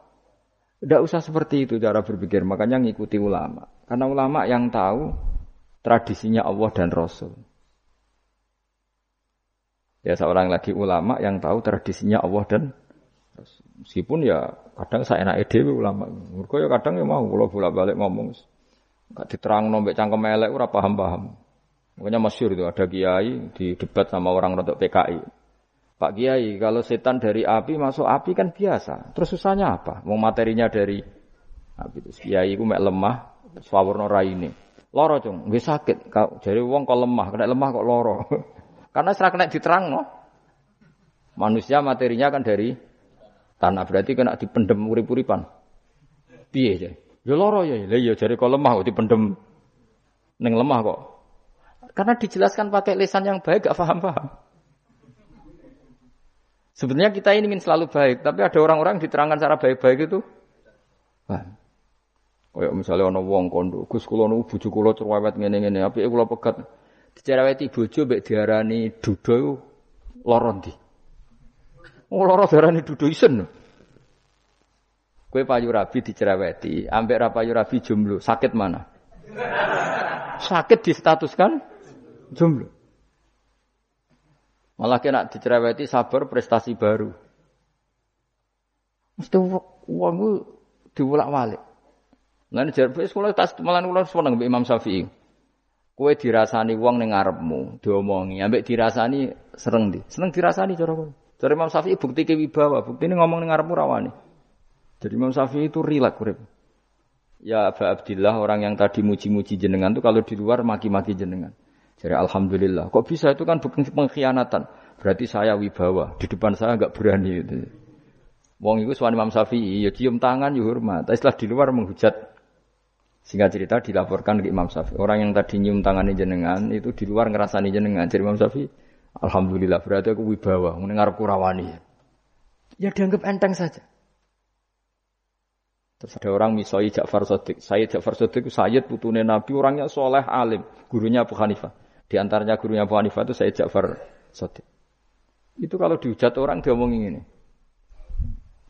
Tidak usah seperti itu cara berpikir. Makanya ngikuti ulama. Karena ulama yang tahu tradisinya Allah dan Rasul. Ya seorang lagi ulama yang tahu tradisinya Allah dan meskipun ya kadang saya enak ide ulama. Mereka ya kadang ya mau kalau bolak-balik ngomong. Gak diterang nombek cangkem elek ora paham-paham. Makanya masyur itu ada kiai di debat sama orang untuk PKI. Pak Kiai, kalau setan dari api masuk api kan biasa. Terus susahnya apa? Mau materinya dari api itu. Kiai ku mek lemah, swawarna raine. Loro cung, nggih sakit. Jadi wong kok lemah, kena lemah kok loro. (laughs) Karena serak kena diterang no. Manusia materinya kan dari tanah berarti kena dipendem urip-uripan. Piye ya? Ya loro ya. Lah ya jare kok lemah kok dipendem ning lemah kok. Karena dijelaskan pakai lisan yang baik gak paham-paham. Sebenarnya kita ini ingin selalu baik, tapi ada orang-orang diterangkan cara baik-baik itu. Nah, kayak misalnya ono wong kondo, Gus kula nu bojo kula cerewet ngene-ngene, apike kula pegat Dicereweti bojo mbek diarani duda iku lara ndi? Oh lara diarani duda isen. Kowe payu rabi dicereweti, ambek ra payu rabi jomblo, sakit mana? sakit distatuskan jomblo. Malah kena dicereweti sabar prestasi baru. Mesti uang itu diulak-walik. Nah ini jadi sekolah tas malah ulang seneng Imam Syafi'i. Kue dirasani wong ning ngarepmu, diomongi, ambek dirasani sereng di. Seneng dirasani cara kowe. Cara Imam Syafi'i bukti ke wibawa, bukti ini ngomong ning ngarepmu rawani. Jadi Imam Syafi'i itu rilek urip. Ya Abu Abdillah orang yang tadi muji-muji jenengan tuh kalau di luar maki-maki jenengan. Jadi alhamdulillah. Kok bisa itu kan bukan pengkhianatan. Berarti saya wibawa. Di depan saya nggak berani itu. Wong itu suami Imam Syafi'i, ya cium tangan, ya hormat. Tapi setelah di luar menghujat Singkat cerita dilaporkan ke Imam Syafi'i. Orang yang tadi nyium tangannya jenengan itu di luar ngerasani jenengan. Jadi Imam Syafi'i, Alhamdulillah berarti aku wibawa, mendengar kurawani. Ya dianggap enteng saja. Terus ada orang misoi Ja'far Sodik. Saya Ja'far Sodik itu Sayyid putune Nabi, orangnya soleh alim. Gurunya Abu Hanifah. Di antaranya gurunya Abu Hanifah itu saya Ja'far Sodik. Itu kalau dihujat orang dia ngomongin ini.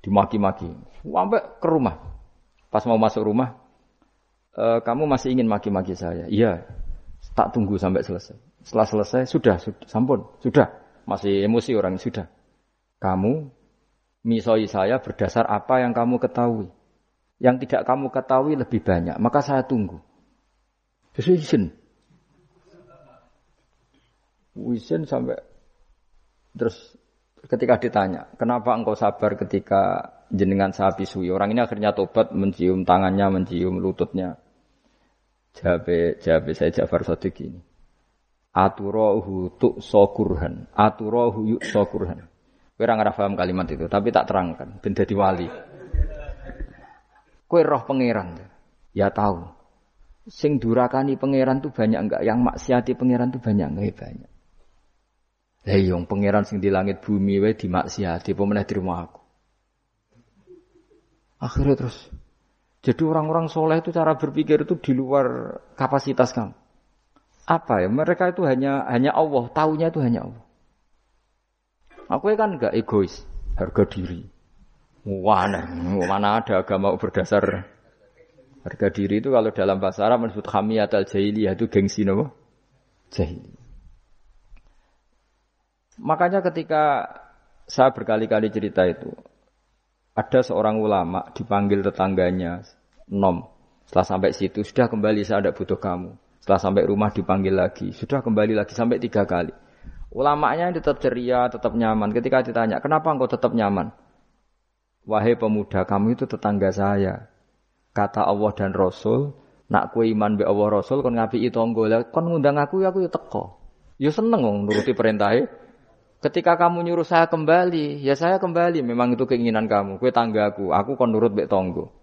Dimaki-maki. Sampai ke rumah. Pas mau masuk rumah, e, kamu masih ingin maki-maki saya? Iya. Tak tunggu sampai selesai. Setelah selesai, sudah, sudah, sampun, sudah. Masih emosi orang, sudah. Kamu misoi saya berdasar apa yang kamu ketahui. Yang tidak kamu ketahui lebih banyak, maka saya tunggu. Sesuai izin. Izin sampai terus ketika ditanya, kenapa engkau sabar ketika jenengan saya pisui? Orang ini akhirnya tobat mencium tangannya, mencium lututnya. Jawab jawab saya Ja'far Sadiq ini. Aturahu tu sokurhan. Aturahu yuk sokurhan. Ora ngarah paham kalimat itu, tapi tak terangkan ben dadi wali. Kowe roh pangeran. Ya tahu. Sing durakani pangeran tuh banyak enggak? Yang maksiati pangeran tuh banyak enggak? Ya banyak. Lah yang pangeran sing di langit bumi wae dimaksiati apa meneh rumah aku. Akhirnya terus jadi orang-orang soleh itu cara berpikir itu di luar kapasitas kamu. Apa ya? Mereka itu hanya hanya Allah, tahunya itu hanya Allah. Aku kan enggak egois, harga diri. Mana, mana ada agama berdasar harga diri itu kalau dalam bahasa Arab disebut hamiyat al jahiliyah itu gengsi nopo jahili. Makanya ketika saya berkali-kali cerita itu, ada seorang ulama dipanggil tetangganya, nom. Setelah sampai situ, sudah kembali saya tidak butuh kamu. Setelah sampai rumah dipanggil lagi, sudah kembali lagi sampai tiga kali. Ulamanya tetap ceria, tetap nyaman. Ketika ditanya, kenapa engkau tetap nyaman? Wahai pemuda, kamu itu tetangga saya. Kata Allah dan Rasul, nak kue iman be Allah Rasul kon ngapi itu lah kon ngundang aku ya aku teko. Ya seneng nuruti perintahnya. Ketika kamu nyuruh saya kembali, ya saya kembali. Memang itu keinginan kamu. Kue tanggaku, aku kon nurut be tonggo.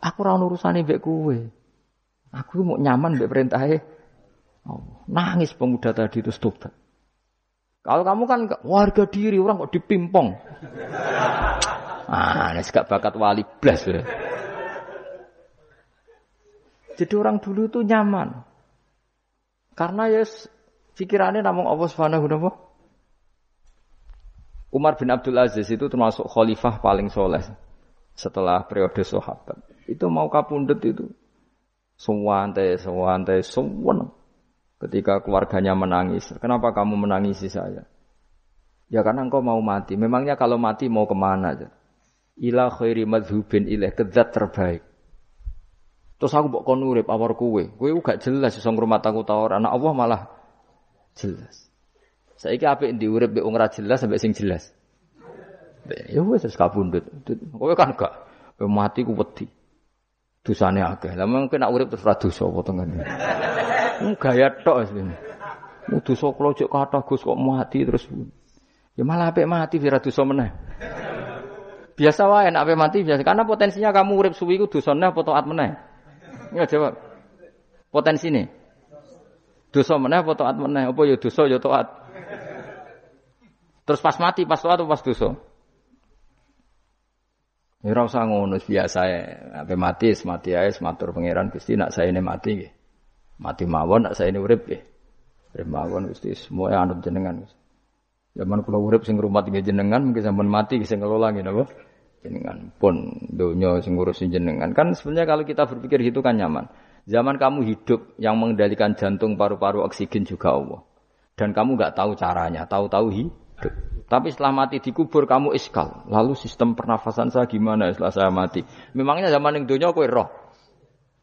Aku ora urusane mbek kue. Aku mau nyaman mbek perintahnya. Oh, nangis pemuda tadi itu stop. Kalau kamu kan warga diri orang kok dipimpong. Ah, ini gak bakat wali blas ya. Jadi orang dulu itu nyaman. Karena ya pikirannya namun Allah Subhanahu wa Umar bin Abdul Aziz itu termasuk khalifah paling soleh setelah periode sahabat. Itu mau kapundut itu. Suwante, suwante, suwante. Ketika keluarganya menangis, kenapa kamu menangisi saya? Ya karena engkau mau mati. Memangnya kalau mati mau ke mana aja? Ila khairi madhubin ilaih kezat terbaik. Terus aku mbok kon urip awar kowe. Kowe gak jelas iso ngrumat aku ta ora. Anak Allah malah jelas. Saiki apik ndi urip mbek wong jelas sampai sing jelas. Ya wis wis kabundut. Kowe kan gak mati ku wedi. Akeh. Lah mungkin nak urip terus ra dosa apa tengene. Mu gaya tok. Mu dosa kula cek kathah Gus kok mati terus. Ya malah apik mati ora dosa meneh. Biasa wae nek apik mati biasa karena potensinya kamu urip suwi ku dosane apa taat meneh. Ya jawab. Potensi nih. Dosa meneh apa taat meneh? Apa ya dosa ya taat. Terus pas mati pas taat atau pas dosa? Ya ora usah ngono biasa ya. Ape mati, mati ae matur pangeran Gusti nak saya ini mati nggih. Mati mawon nak saya ini urip nggih. Urip mawon Gusti semua anut jenengan. Zaman kula urip sing rumah nggih jenengan mungkin sampean mati sing ngelola nggih napa? Jenengan pun donya sing ngurusin jenengan. Kan sebenarnya kalau kita berpikir gitu kan nyaman. Zaman kamu hidup yang mengendalikan jantung, paru-paru, oksigen juga Allah. Dan kamu nggak tahu caranya, tahu-tahu hidup. Tapi setelah mati dikubur kamu iskal. Lalu sistem pernafasan saya gimana setelah saya mati? Memangnya zaman yang dunia kue roh.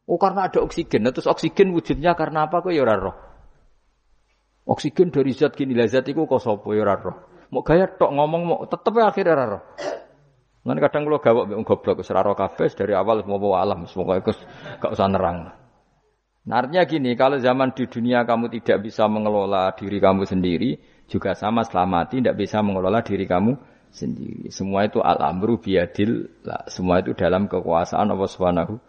Oh karena ada oksigen. Nah, terus oksigen wujudnya karena apa? Kau ya roh. Oksigen dari zat gini lah zat itu kok sopo ya roh. Mau gaya tok ngomong mau tetep ya akhirnya roh. Nanti kadang kalau mbek goblok ora kabeh dari awal semua bawa alam semua itu gak usah nerang. Nah, artinya gini, kalau zaman di dunia kamu tidak bisa mengelola diri kamu sendiri, juga sama setelah mati tidak bisa mengelola diri kamu sendiri. Semua itu al-amru biadil, semua itu dalam kekuasaan Allah Subhanahu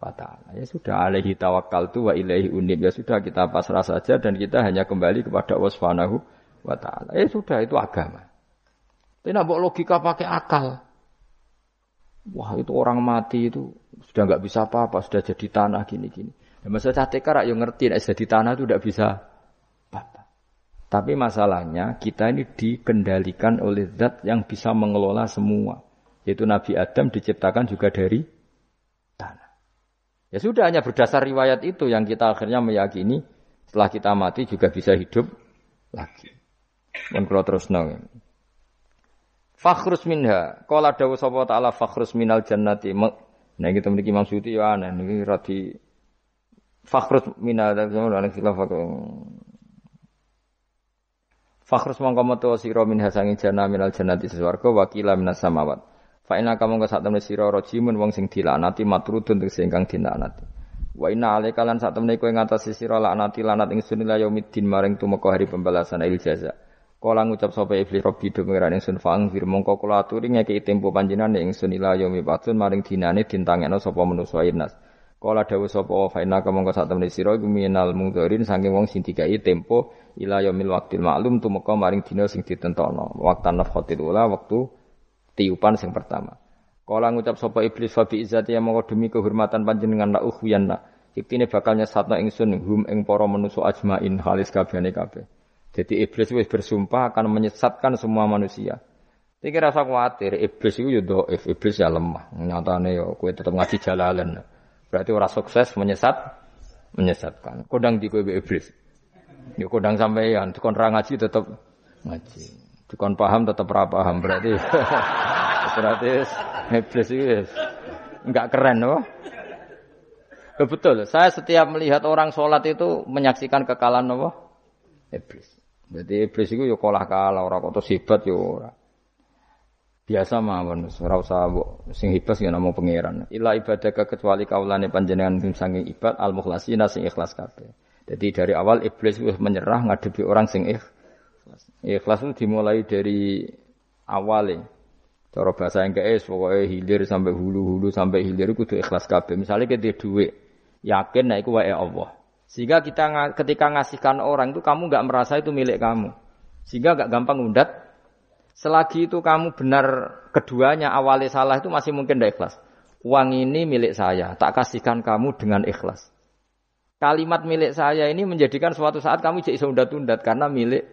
wa taala. Ya sudah alaihi tawakal tu wa ilaihi unib. Ya sudah kita pasrah saja dan kita hanya kembali kepada Allah Subhanahu wa taala. Ya sudah itu agama. Tidak bawa logika pakai akal. Wah itu orang mati itu sudah nggak bisa apa-apa, sudah jadi tanah gini-gini. Ya, maksudnya catekar yang ngerti, nah, jadi tanah itu tidak bisa. Tapi masalahnya kita ini dikendalikan oleh zat yang bisa mengelola semua. Yaitu Nabi Adam diciptakan juga dari Ya sudah hanya berdasar riwayat itu yang kita akhirnya meyakini setelah kita mati juga bisa hidup lagi. Kalau terus nong. Fakhrus minha. Kalau ada sapa taala fakhrus minal jannati. Nah kita memiliki Imam Suyuti ya aneh. Ini rati fakhrus minal jannati. Fakhrus mongko metu sira min hasangi jannah minal jannati seswarga wakila minas samawat. Fa inna kamu ka sak temne sira rajimun wong sing dilanati matrudun tegese ingkang dinalati. Wa inna alaika lan sak temne kowe ngatasi sira laknati lanat ingsun ila yaumiddin maring tumeka hari pembalasan il jaza. Kala ngucap sapa iblis robbi do pengiran ingsun fang fir mongko kula aturi ngeki tempo panjenengan ingsun ila yaumi batun maring dinane dintangekno sapa manusa inas. Kala dawuh sapa fa inna kamu ka sak temne sira iku minal mungdharin saking wong sing dikai tempo ila yaumil waqtil ma'lum tumeka maring dina sing ditentokno. Waqtan nafkhatil ula wektu tiupan sing pertama. Kala ngucap sapa iblis fa bi izzati mongko demi kehormatan panjenengan la ukhyanna. Iktine bakal nyesatno ingsun hum ing para manusa ajmain halis kabehane kabeh. Jadi iblis wis bersumpah akan menyesatkan semua manusia. Iki rasa kuatir, iblis itu ya dhaif, iblis ya lemah. Nyatane ya kowe tetep ngaji jalalan. Berarti ora sukses menyesat menyesatkan. Kodang di kowe iblis. Ya kodang sampeyan, kon ra ngaji tetep ngaji. Dikon paham tetap ra paham berarti (laughs) berarti iblis itu enggak keren loh. Ya, betul, saya setiap melihat orang sholat itu menyaksikan kekalahan apa? Iblis. Jadi iblis itu yo kalah kalah ora kok hebat yo ora. Biasa mawon ora usah sing hebat ya namung pangeran. Ila ibadah kecuali kaulane panjenengan sing ibad al mukhlasina sing ikhlas kabeh. Jadi dari awal iblis wis menyerah ngadepi orang sing ikhlas. Ikhlas itu dimulai dari awalnya. Cara bahasa yang es pokoknya hilir sampai hulu-hulu sampai hilir itu kudu ikhlas kabeh. Misalnya kita duit, yakin nah iku wae Allah. Sehingga kita ketika ngasihkan orang itu kamu nggak merasa itu milik kamu. Sehingga nggak gampang undat. Selagi itu kamu benar keduanya awalnya salah itu masih mungkin tidak ikhlas. Uang ini milik saya, tak kasihkan kamu dengan ikhlas. Kalimat milik saya ini menjadikan suatu saat kamu jadi undat-undat karena milik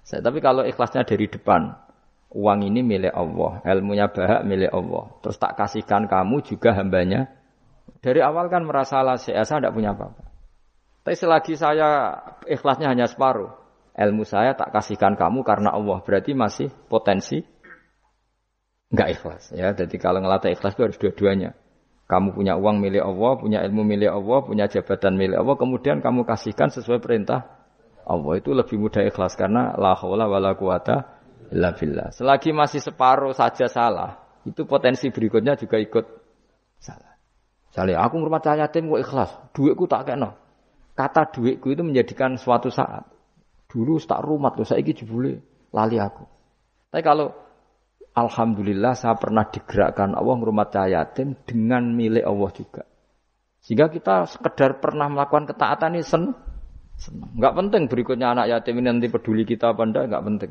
saya. Tapi kalau ikhlasnya dari depan, uang ini milik Allah, ilmunya bahak milik Allah. Terus tak kasihkan kamu juga hambanya. Dari awal kan merasa lah saya tidak punya apa-apa. Tapi selagi saya ikhlasnya hanya separuh, ilmu saya tak kasihkan kamu karena Allah. Berarti masih potensi nggak ikhlas ya. Jadi kalau ngelatih ikhlas itu harus dua-duanya. Kamu punya uang milik Allah, punya ilmu milik Allah, punya jabatan milik Allah, kemudian kamu kasihkan sesuai perintah Allah itu lebih mudah ikhlas karena la haula wala quwata illa billah. Selagi masih separuh saja salah, itu potensi berikutnya juga ikut salah. Misalnya aku ngurmat cahaya yatim kok ikhlas, duitku tak kena. Kata duitku itu menjadikan suatu saat. Dulu tak rumat loh, saya jebule lali aku. Tapi kalau Alhamdulillah saya pernah digerakkan Allah ngurmat cahaya yatim dengan milik Allah juga. Sehingga kita sekedar pernah melakukan ketaatan ini senang. senang. Enggak penting berikutnya anak yatim ini nanti peduli kita apa enggak, enggak penting.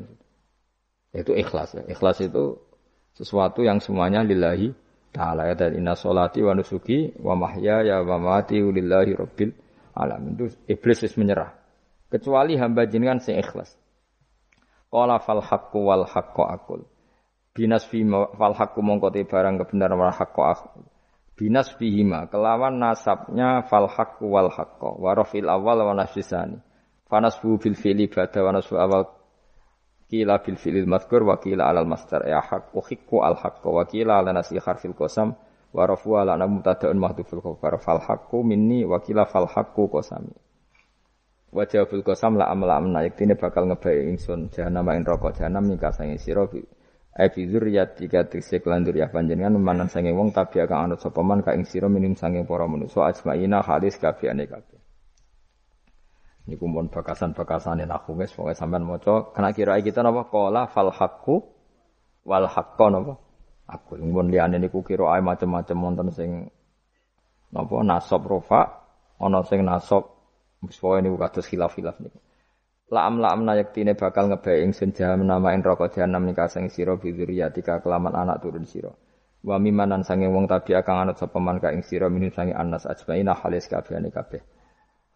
Itu ikhlas ya. Ikhlas itu sesuatu yang semuanya lillahi ta'ala ya dan inna solati wa nusuki wa ya wa mati lillahi rabbil alamin. Itu iblis is menyerah. Kecuali hamba jenengan sing ikhlas. Qala fal haqqu wal haqqu akul. Binas fi fal haqqu mongko barang kebenaran wal haqqu akul. Binas fihima kelawan nasabnya fal haqqu wal haqqu wa rafil awal wa nasbisani. Fanasbu bil fili ba'da wa nasbu awal Kila bil fi'lil madkur wa kila alal masdar ya haq uhikku al haqqa wa kila ala nasi harfil qasam wa rafu ala mubtada'un mahdhuful khabar fal haqqu minni wa kila fal haqqu qasami. Wa jawabul qasam la amla amna yektine bakal ngebayi ingsun jahanam ing rokok jahanam ning kasange sira bi Abi zuriyat tiga tikse kelandur ya panjenengan manan sange wong tabi akan anut sapa man ka ing sira minim sange para manusa ajmaina halis kabehane kabeh. Ini kumpul bakasan-bakasan yang aku guys, pokoknya sampean moco. Kena kira kita napa? Kola fal hakku wal hakko napa? Aku kumpul liane niku kira ay macam-macam wonten sing napa nasab rofa, ana sing nasab Pokoknya ini kados khilaf-khilaf niku. La'am la'am nayaktine bakal ngebae ingsun jahanam namain rokok jahanam nikah sing sira bidzuriyatika kelaman anak turun sira. Wa mimanan sange wong tabi akan anut sapa man ka ing sira minum sange anas ajmaina halis kabehane kabeh.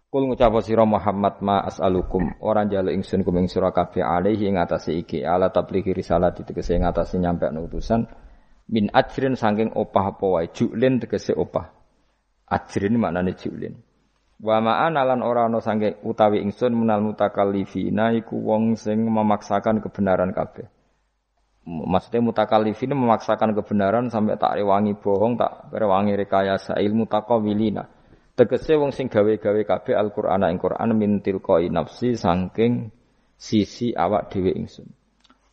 Kul ngucap sira Muhammad ma as'alukum ora njaluk ingsun kum ing sira kabeh alaihi ing atase iki ala tablighi risalah tegese ing atase nyampe utusan min ajrin saking opah apa wae juklin tegese opah ajrin maknane juklin wa ma'ana lan ora ana saking utawi ingsun menal mutakallifina iku wong sing memaksakan kebenaran kabeh maksudnya mutakallifin memaksakan kebenaran sampai tak rewangi bohong tak rewangi rekayasa ilmu takawilina Tegese wong sing gawe-gawe kabeh Al-Qur'an ing Qur'an min tilqai nafsi saking sisi awak dhewe ingsun.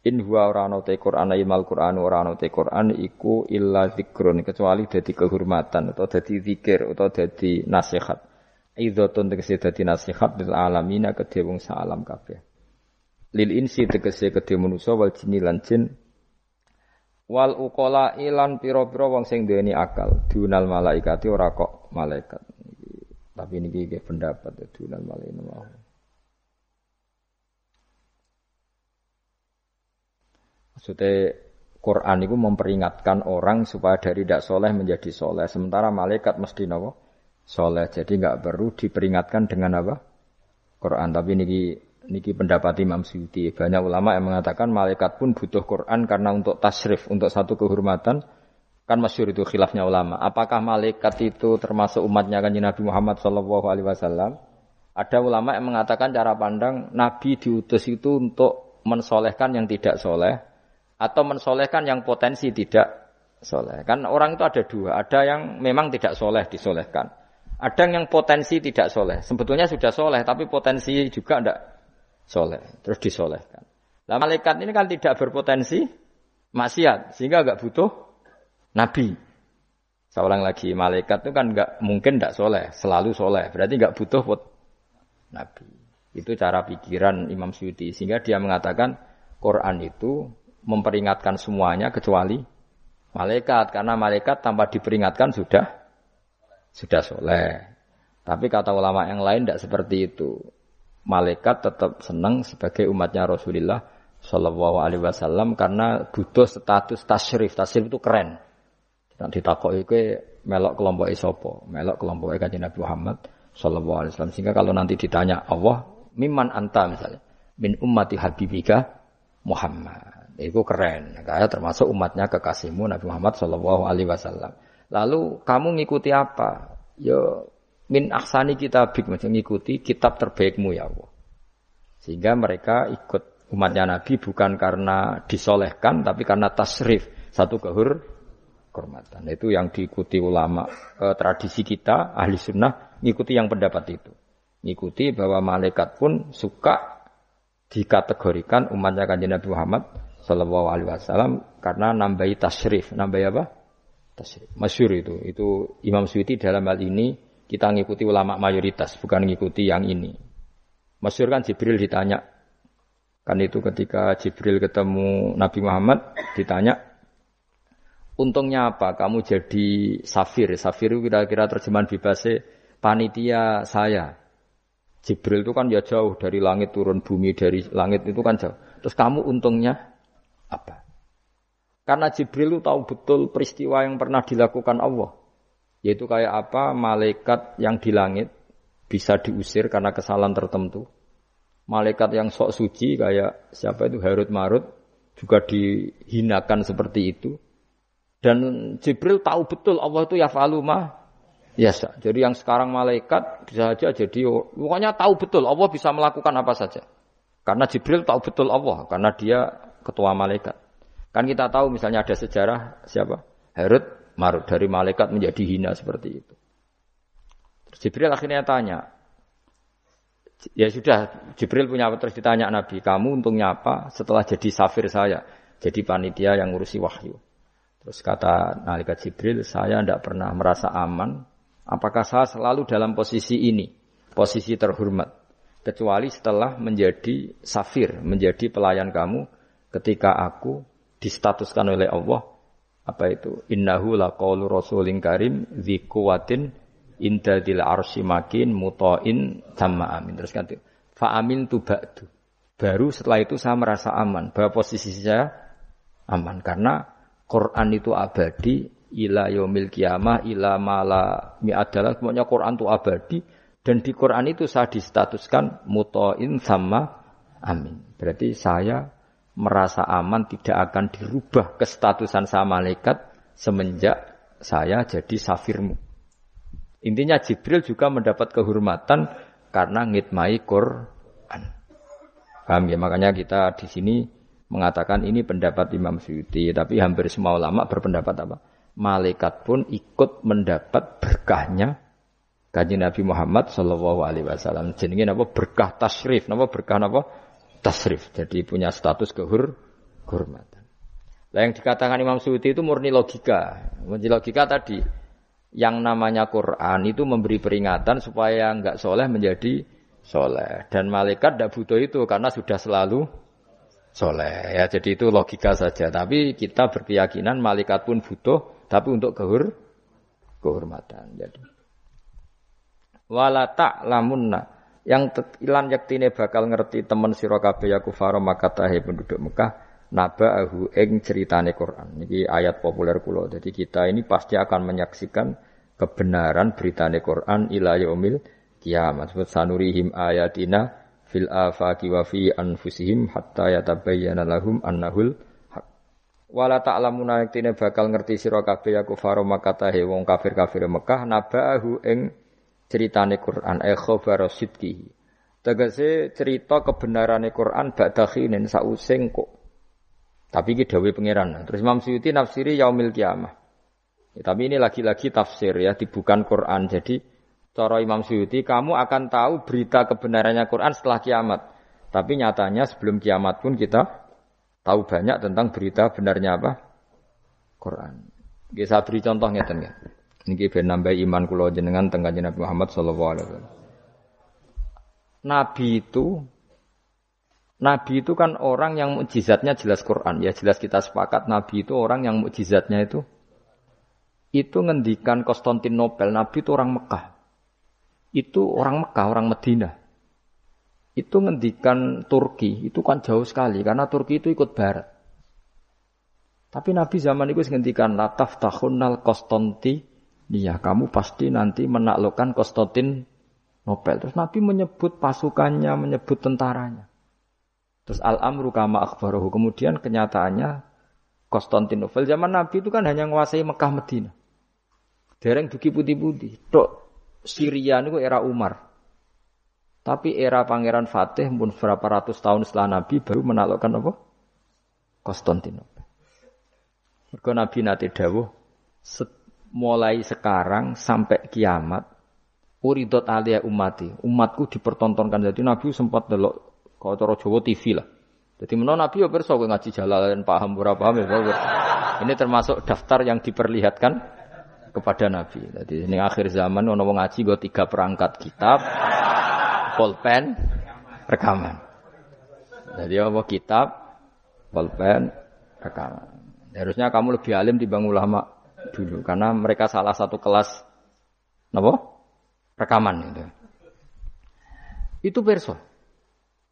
In huwa ora ana te Qur'an imal Qur'an ora ana te Qur'an iku illa zikrun kecuali dadi kehormatan atau dadi zikir atau dadi nasihat. Idzatun tegese dadi nasihat lil alamina kedhe wong salam kabeh. Lil insi tegese kedhe manusa wal jinni lan jin wal uqala ilan pira-pira wong sing duweni akal dunal malaikati ora kok malaikat tapi ini kayak pendapat malah ini mau. Maksudnya Quran itu memperingatkan orang supaya dari tidak soleh menjadi soleh. Sementara malaikat mesti nopo soleh. Jadi nggak perlu diperingatkan dengan apa? Quran. Tapi niki niki pendapat Imam Syuuti. Banyak ulama yang mengatakan malaikat pun butuh Quran karena untuk tasrif, untuk satu kehormatan Kan masyur itu khilafnya ulama. Apakah malaikat itu termasuk umatnya kan Nabi Muhammad Shallallahu Alaihi Wasallam? Ada ulama yang mengatakan cara pandang Nabi diutus itu untuk mensolehkan yang tidak soleh atau mensolehkan yang potensi tidak soleh. Kan orang itu ada dua. Ada yang memang tidak soleh disolehkan. Ada yang potensi tidak soleh. Sebetulnya sudah soleh tapi potensi juga tidak soleh, terus disolehkan. Nah, malaikat ini kan tidak berpotensi maksiat, sehingga nggak butuh nabi. Saya lagi, malaikat itu kan nggak mungkin tidak soleh, selalu soleh. Berarti nggak butuh nabi. Itu cara pikiran Imam Syuuti. Sehingga dia mengatakan Quran itu memperingatkan semuanya kecuali malaikat. Karena malaikat tanpa diperingatkan sudah sudah soleh. Tapi kata ulama yang lain tidak seperti itu. Malaikat tetap senang sebagai umatnya Rasulullah Shallallahu Alaihi Wasallam karena butuh status tasrif. Tasrif itu keren. Nanti takut itu melok kelompok isopo, melok kelompok kajian Nabi Muhammad Shallallahu Alaihi Wasallam. Sehingga kalau nanti ditanya Allah, miman anta misalnya, min ummati habibika Muhammad. Itu keren. Kayak termasuk umatnya kekasihmu Nabi Muhammad Shallallahu Alaihi Wasallam. Lalu kamu ngikuti apa? Yo min aksani kitabik macam ngikuti kitab terbaikmu ya Allah. Sehingga mereka ikut umatnya Nabi bukan karena disolehkan tapi karena tasrif satu kehur kehormatan. Itu yang diikuti ulama e, tradisi kita ahli sunnah ngikuti yang pendapat itu. Ngikuti bahwa malaikat pun suka dikategorikan umatnya kanjeng Nabi Muhammad Shallallahu Alaihi Wasallam karena nambahi tasrif, nambahi apa? Masyur itu, itu Imam Suyuti dalam hal ini kita ngikuti ulama mayoritas, bukan ngikuti yang ini. Masyur kan Jibril ditanya, kan itu ketika Jibril ketemu Nabi Muhammad ditanya, Untungnya apa? Kamu jadi safir. Safir itu kira-kira terjemahan bebasnya panitia saya. Jibril itu kan ya jauh dari langit turun bumi dari langit itu kan jauh. Terus kamu untungnya apa? Karena Jibril itu tahu betul peristiwa yang pernah dilakukan Allah. Yaitu kayak apa malaikat yang di langit bisa diusir karena kesalahan tertentu. Malaikat yang sok suci kayak siapa itu Harut Marut juga dihinakan seperti itu. Dan Jibril tahu betul Allah itu ya faluma ya Jadi yang sekarang malaikat bisa saja jadi pokoknya tahu betul Allah bisa melakukan apa saja. Karena Jibril tahu betul Allah karena dia ketua malaikat. Kan kita tahu misalnya ada sejarah siapa? Herod Marut dari malaikat menjadi hina seperti itu. Terus Jibril akhirnya tanya, ya sudah Jibril punya apa terus ditanya Nabi, kamu untungnya apa setelah jadi safir saya, jadi panitia yang ngurusi wahyu. Terus kata malaikat Jibril, saya tidak pernah merasa aman. Apakah saya selalu dalam posisi ini, posisi terhormat, kecuali setelah menjadi safir, menjadi pelayan kamu, ketika aku distatuskan oleh Allah, apa itu? Innahu laqaulu rasulin karim dzi quwwatin inda dil arsy makin mutain sama amin. Terus kan fa amin tu ba'du. Baru setelah itu saya merasa aman bahwa posisi saya aman karena Quran itu abadi ila yaumil kiamah ila mala mi adalah semuanya Quran itu abadi dan di Quran itu saya distatuskan mutoin sama amin. Berarti saya merasa aman tidak akan dirubah kestatusan saya malaikat semenjak saya jadi safirmu. Intinya Jibril juga mendapat kehormatan karena ngitmai Quran. Paham ya? Makanya kita di sini mengatakan ini pendapat Imam Suyuti, tapi hampir semua ulama berpendapat apa? Malaikat pun ikut mendapat berkahnya kaji Nabi Muhammad Shallallahu Alaihi Wasallam. Jadi apa berkah tasrif, apa berkah apa tasrif. Jadi punya status kehur kehormatan. Nah, yang dikatakan Imam Suyuti itu murni logika. Murni logika tadi yang namanya Quran itu memberi peringatan supaya nggak soleh menjadi soleh dan malaikat tidak butuh itu karena sudah selalu soleh. Ya, jadi itu logika saja. Tapi kita berkeyakinan malaikat pun butuh, tapi untuk kehur, kehormatan. Jadi wala lamunna yang ilan yaktine bakal ngerti temen sira kabeh ya kufara makatahe penduduk Mekah naba'ahu ing ceritane Quran. Ini ayat populer kula. Jadi kita ini pasti akan menyaksikan kebenaran beritane Quran ila yaumil kiamat. Sanurihim ayatina fil afaqi wa fi anfusihim hatta yatabayyana lahum annahul haq. Wala ta'lamuna yektine bakal ngerti sira kabeh ya kufar Makkah wong kafir-kafir Mekah naba'ahu ing ceritane Quran e khabar sidqihi. Tegese cerita kebenarane Quran ba'da khinin sausing kok. Tapi iki dawuh pangeran. Terus Imam Suyuti nafsiri yaumil kiamah. Ya, tapi ini lagi-lagi tafsir ya, bukan Quran. Jadi Cara Imam Suyuti, kamu akan tahu berita kebenarannya Quran setelah kiamat. Tapi nyatanya sebelum kiamat pun kita tahu banyak tentang berita benarnya apa? Quran. Kita beri contoh ngeten ya. Niki ben nambah iman kula jenengan teng Nabi Muhammad sallallahu alaihi wasallam. Nabi itu Nabi itu kan orang yang mukjizatnya jelas Quran. Ya jelas kita sepakat Nabi itu orang yang mukjizatnya itu itu ngendikan Konstantinopel. Nabi itu orang Mekah. Itu orang Mekah orang Medina. Itu ngendikan Turki. Itu kan jauh sekali karena Turki itu ikut Barat. Tapi Nabi zaman itu ngendikan lataf tahunnal Konstanti Iya, kamu pasti nanti menaklukkan Konstantinopel. Terus Nabi menyebut pasukannya, menyebut tentaranya. Terus al-amru kama akhbarahu. Kemudian kenyataannya Konstantinopel zaman Nabi itu kan hanya menguasai Mekah Medina. Dereng duki putih-putih. Tok Syria itu era Umar. Tapi era Pangeran Fatih pun berapa ratus tahun setelah Nabi baru menaklukkan apa? Konstantinopel. Mergo Nabi nate dawuh mulai sekarang sampai kiamat uridot alia umati umatku dipertontonkan jadi Nabi sempat delok kalau cara Jawa TV lah. Jadi menurut Nabi ya perso ngaji jalan paham berapa paham ya. Ini termasuk daftar yang diperlihatkan kepada Nabi. Jadi ini akhir zaman ono ngaji gue tiga perangkat kitab, pulpen, rekaman. Jadi apa kitab, pulpen, rekaman. Harusnya kamu lebih alim dibanding ulama dulu karena mereka salah satu kelas napa? rekaman itu. Itu perso.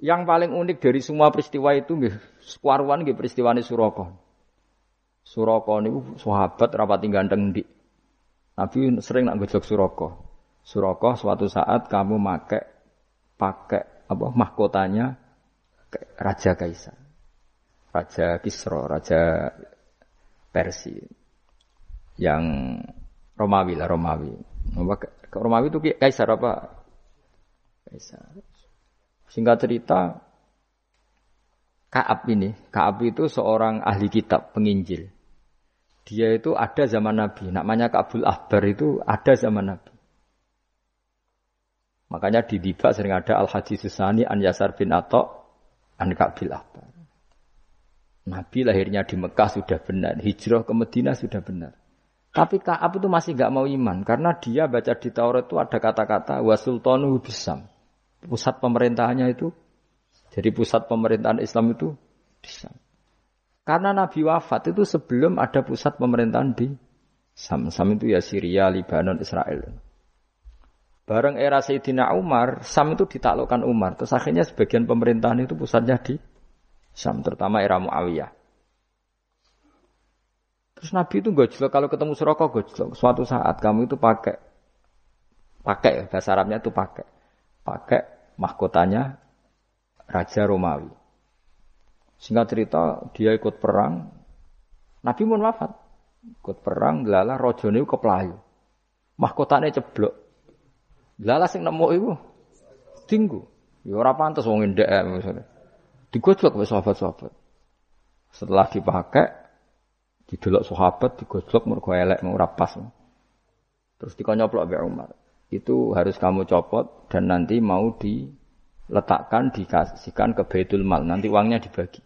Yang paling unik dari semua peristiwa itu nggih sekuaruan nggih peristiwane Suraka. Suraka niku sahabat rapati ganteng ndik. Nabi sering nak gojok Suraka. Suraka suatu saat kamu make pakai apa mahkotanya Raja Kaisar. Raja Kisra, Raja Persia. Yang Romawi lah Romawi. Romawi itu kaisar apa? Kaisar. Singkat cerita, Kaab ini, Kaab itu seorang ahli kitab, penginjil. Dia itu ada zaman Nabi. Namanya Kaabul Ahbar itu ada zaman Nabi. Makanya di Diba sering ada Al-Hadis Susani An Yasar bin Atok An Ka'bil Ahbar. Nabi lahirnya di Mekah sudah benar, hijrah ke Medina sudah benar. Tapi Kaab itu masih gak mau iman karena dia baca di Taurat itu ada kata-kata wasultanu bisam pusat pemerintahannya itu jadi pusat pemerintahan Islam itu di Sam. Karena Nabi wafat itu sebelum ada pusat pemerintahan di Sam. Sam itu ya Syria, Lebanon, Israel. Bareng era Sayyidina Umar, Sam itu ditaklukkan Umar. Terus akhirnya sebagian pemerintahan itu pusatnya di Sam, terutama era Muawiyah. Terus Nabi itu gojlok kalau ketemu Suraka gojlok. Suatu saat kamu itu pakai pakai bahasa Arabnya itu pakai pakai mahkotanya Raja Romawi. Singkat cerita, dia ikut perang. Nabi pun wafat. Ikut perang, lala rojone keplayu. Mahkotanya ceblok. Lala sing nemu itu tinggu. Ya ora pantes wong ndek misalnya. Digojlok wis sahabat-sahabat. Setelah dipakai, didelok sahabat digojlok mergo elek ora pas. Terus dikonyoplok mbek Umar itu harus kamu copot dan nanti mau diletakkan dikasihkan ke Baitul Mal. Nanti uangnya dibagi.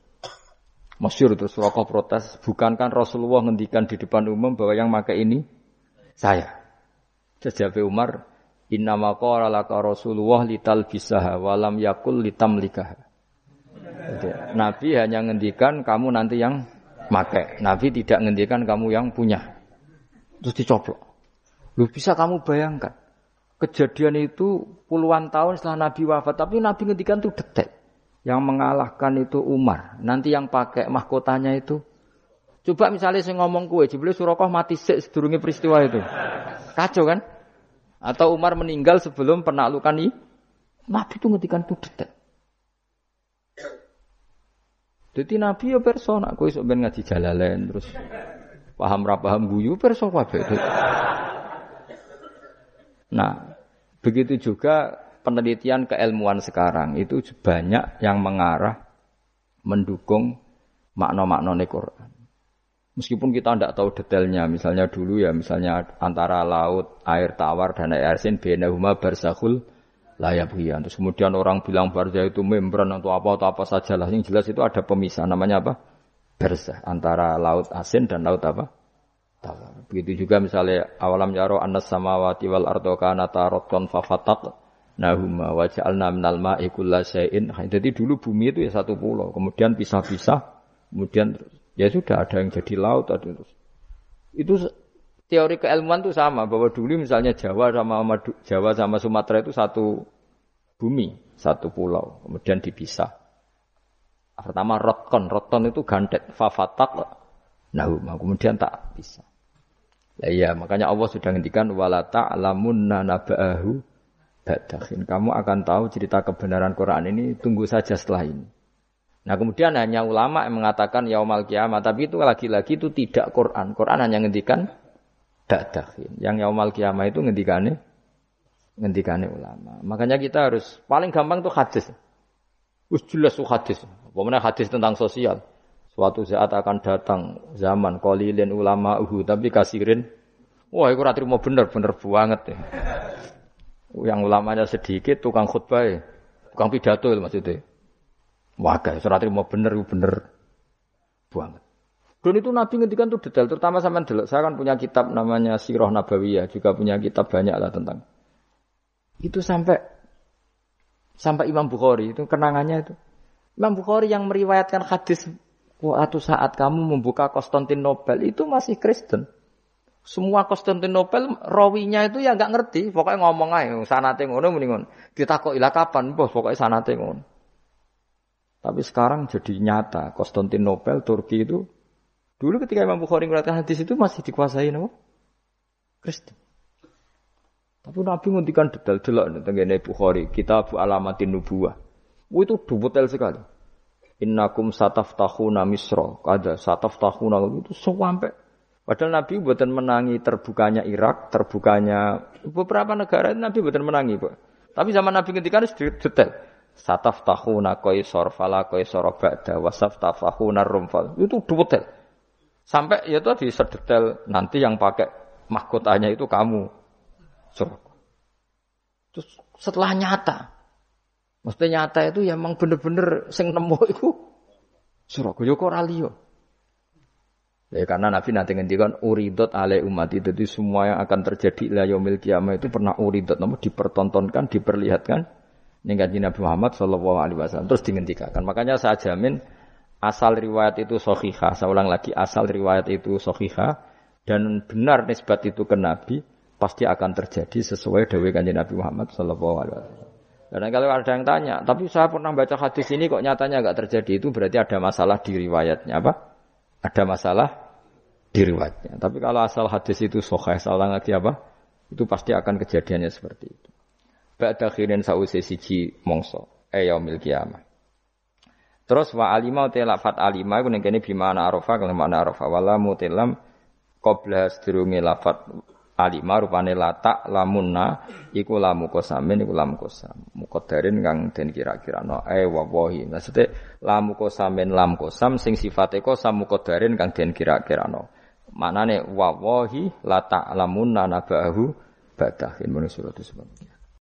Masyur terus rokok protes, bukankah Rasulullah ngendikan di depan umum bahwa yang pakai ini saya. Sejak Umar, Inna maqara laka Rasulullah lital bisaha walam yakul litam likaha. Nabi hanya ngendikan kamu nanti yang pakai. Nabi tidak ngendikan kamu yang punya. Terus dicoplok. Lu bisa kamu bayangkan kejadian itu puluhan tahun setelah Nabi wafat, tapi Nabi ngendikan itu detek. Yang mengalahkan itu Umar. Nanti yang pakai mahkotanya itu Coba misalnya saya ngomong kue, jebule Surakoh mati sedurungi peristiwa itu. Kacau kan? Atau Umar meninggal sebelum penaklukan ini. Nabi itu ngetikan itu detek. Jadi Nabi ya perso nak kue sebenarnya ngaji jalalain terus paham rapaham guyu perso kabeh. Nah, begitu juga penelitian keilmuan sekarang itu banyak yang mengarah mendukung makna-makna Quran. Meskipun kita tidak tahu detailnya, misalnya dulu ya, misalnya antara laut, air tawar dan air asin, benahuma barzakhul layak ya. Terus kemudian orang bilang barza itu membran atau apa atau apa saja lah. Yang jelas itu ada pemisah namanya apa? Berzah antara laut asin dan laut apa? Tawar. Begitu juga misalnya awalam yaro anas samawati wal ardo kana taroton fafatak nahuma wa ja'alna minal ma'i kullasyai'in. Nah, jadi dulu bumi itu ya satu pulau, kemudian pisah-pisah, kemudian ya sudah ada yang jadi laut ada terus. Itu teori keilmuan itu sama bahwa dulu misalnya Jawa sama Jawa sama Sumatera itu satu bumi, satu pulau, kemudian dipisah. Pertama rotkon, rotkon itu gandet, fafatak Nah, kemudian tak bisa. Nah, iya, makanya Allah sudah ngendikan wala ta'lamunna naba'ahu ba'dahin. Kamu akan tahu cerita kebenaran Quran ini tunggu saja setelah ini. Nah, kemudian hanya ulama yang mengatakan yaumal kiamat, tapi itu lagi-lagi itu tidak Quran. Quran hanya ngendikan ba'dahin. Yang yaumal kiamat itu ngendikane ngendikane ulama. Makanya kita harus paling gampang tuh hadis. Us jelas tuh hadis. Pokoknya hadis tentang sosial. Suatu saat akan datang zaman kolilin ulama uhu tapi kasirin. Wah, itu ratri mau bener bener banget ya. Yang ulamanya sedikit, tukang khutbah, tukang pidato itu maksudnya. Wah, guys, ratri mau bener bener banget. Dan itu Nabi ngendikan tuh detail, terutama sama dulu. Saya kan punya kitab namanya Sirah Nabawiyah, juga punya kitab banyak lah tentang itu sampai sampai Imam Bukhari itu kenangannya itu. Imam Bukhari yang meriwayatkan hadis Waktu saat kamu membuka Konstantinopel itu masih Kristen. Semua Konstantinopel rawinya itu ya nggak ngerti, pokoknya ngomong aja sanate ngono muni ngono. kok ilah kapan, Bos? Pokoknya sanate ngono. Tapi sekarang jadi nyata Konstantinopel Turki itu dulu ketika Imam Bukhari mengatakan hadis itu masih dikuasai nama Kristen. Tapi Nabi nguntikan detail delok tentang Bukhari, kitab alamatin nubuah. Itu detail sekali. Innakum sataftahuna misro, ada sataftahuna itu sampai Padahal Nabi buatan menangi terbukanya Irak, terbukanya beberapa negara Nabi buatan menangi, Pak. Tapi zaman Nabi ketika itu detail. Sataftahuna qaisar fala qaisar ba'da wa saftahuna rumfal. Itu detail. Sampai ya di sedetail nanti yang pakai mahkotanya itu kamu. Suruh. Terus setelah nyata, Mesti nyata itu ya memang bener-bener sing nemu itu Surabaya kok ora liya. Ya karena Nabi nanti ngendikan uridot ale umat itu jadi semua yang akan terjadi la yaumil kiamah itu pernah uridot namun dipertontonkan, diperlihatkan ning Nabi Muhammad sallallahu alaihi wasallam terus dihentikan. Makanya saya jamin asal riwayat itu sahihah. Saya ulang lagi asal riwayat itu sahihah dan benar nisbat itu ke Nabi pasti akan terjadi sesuai dawai kanjeng Nabi Muhammad sallallahu alaihi wasallam. Dan kalau ada yang tanya, tapi saya pernah baca hadis ini kok nyatanya nggak terjadi itu berarti ada masalah di riwayatnya apa? Ada masalah di riwayatnya. Tapi kalau asal hadis itu sokhah, salah lagi apa? Itu pasti akan kejadiannya seperti itu. Ba'da khirin sa'usi siji mongso, eh. Terus wa alima te lafat alima iku ning kene bimana arafa kalau mana arafa wala mutilam qabla sedurunge lafat alima rupane latak lamunna iku lamu kosamin iku kosam mukodarin kang den kira-kira no eh wawahi maksudnya lamu kosamin lam kosam sing sifate kosam mukodarin kang den kira-kira no maknane wawahi latak lamunna nabahu badahin menurut surat itu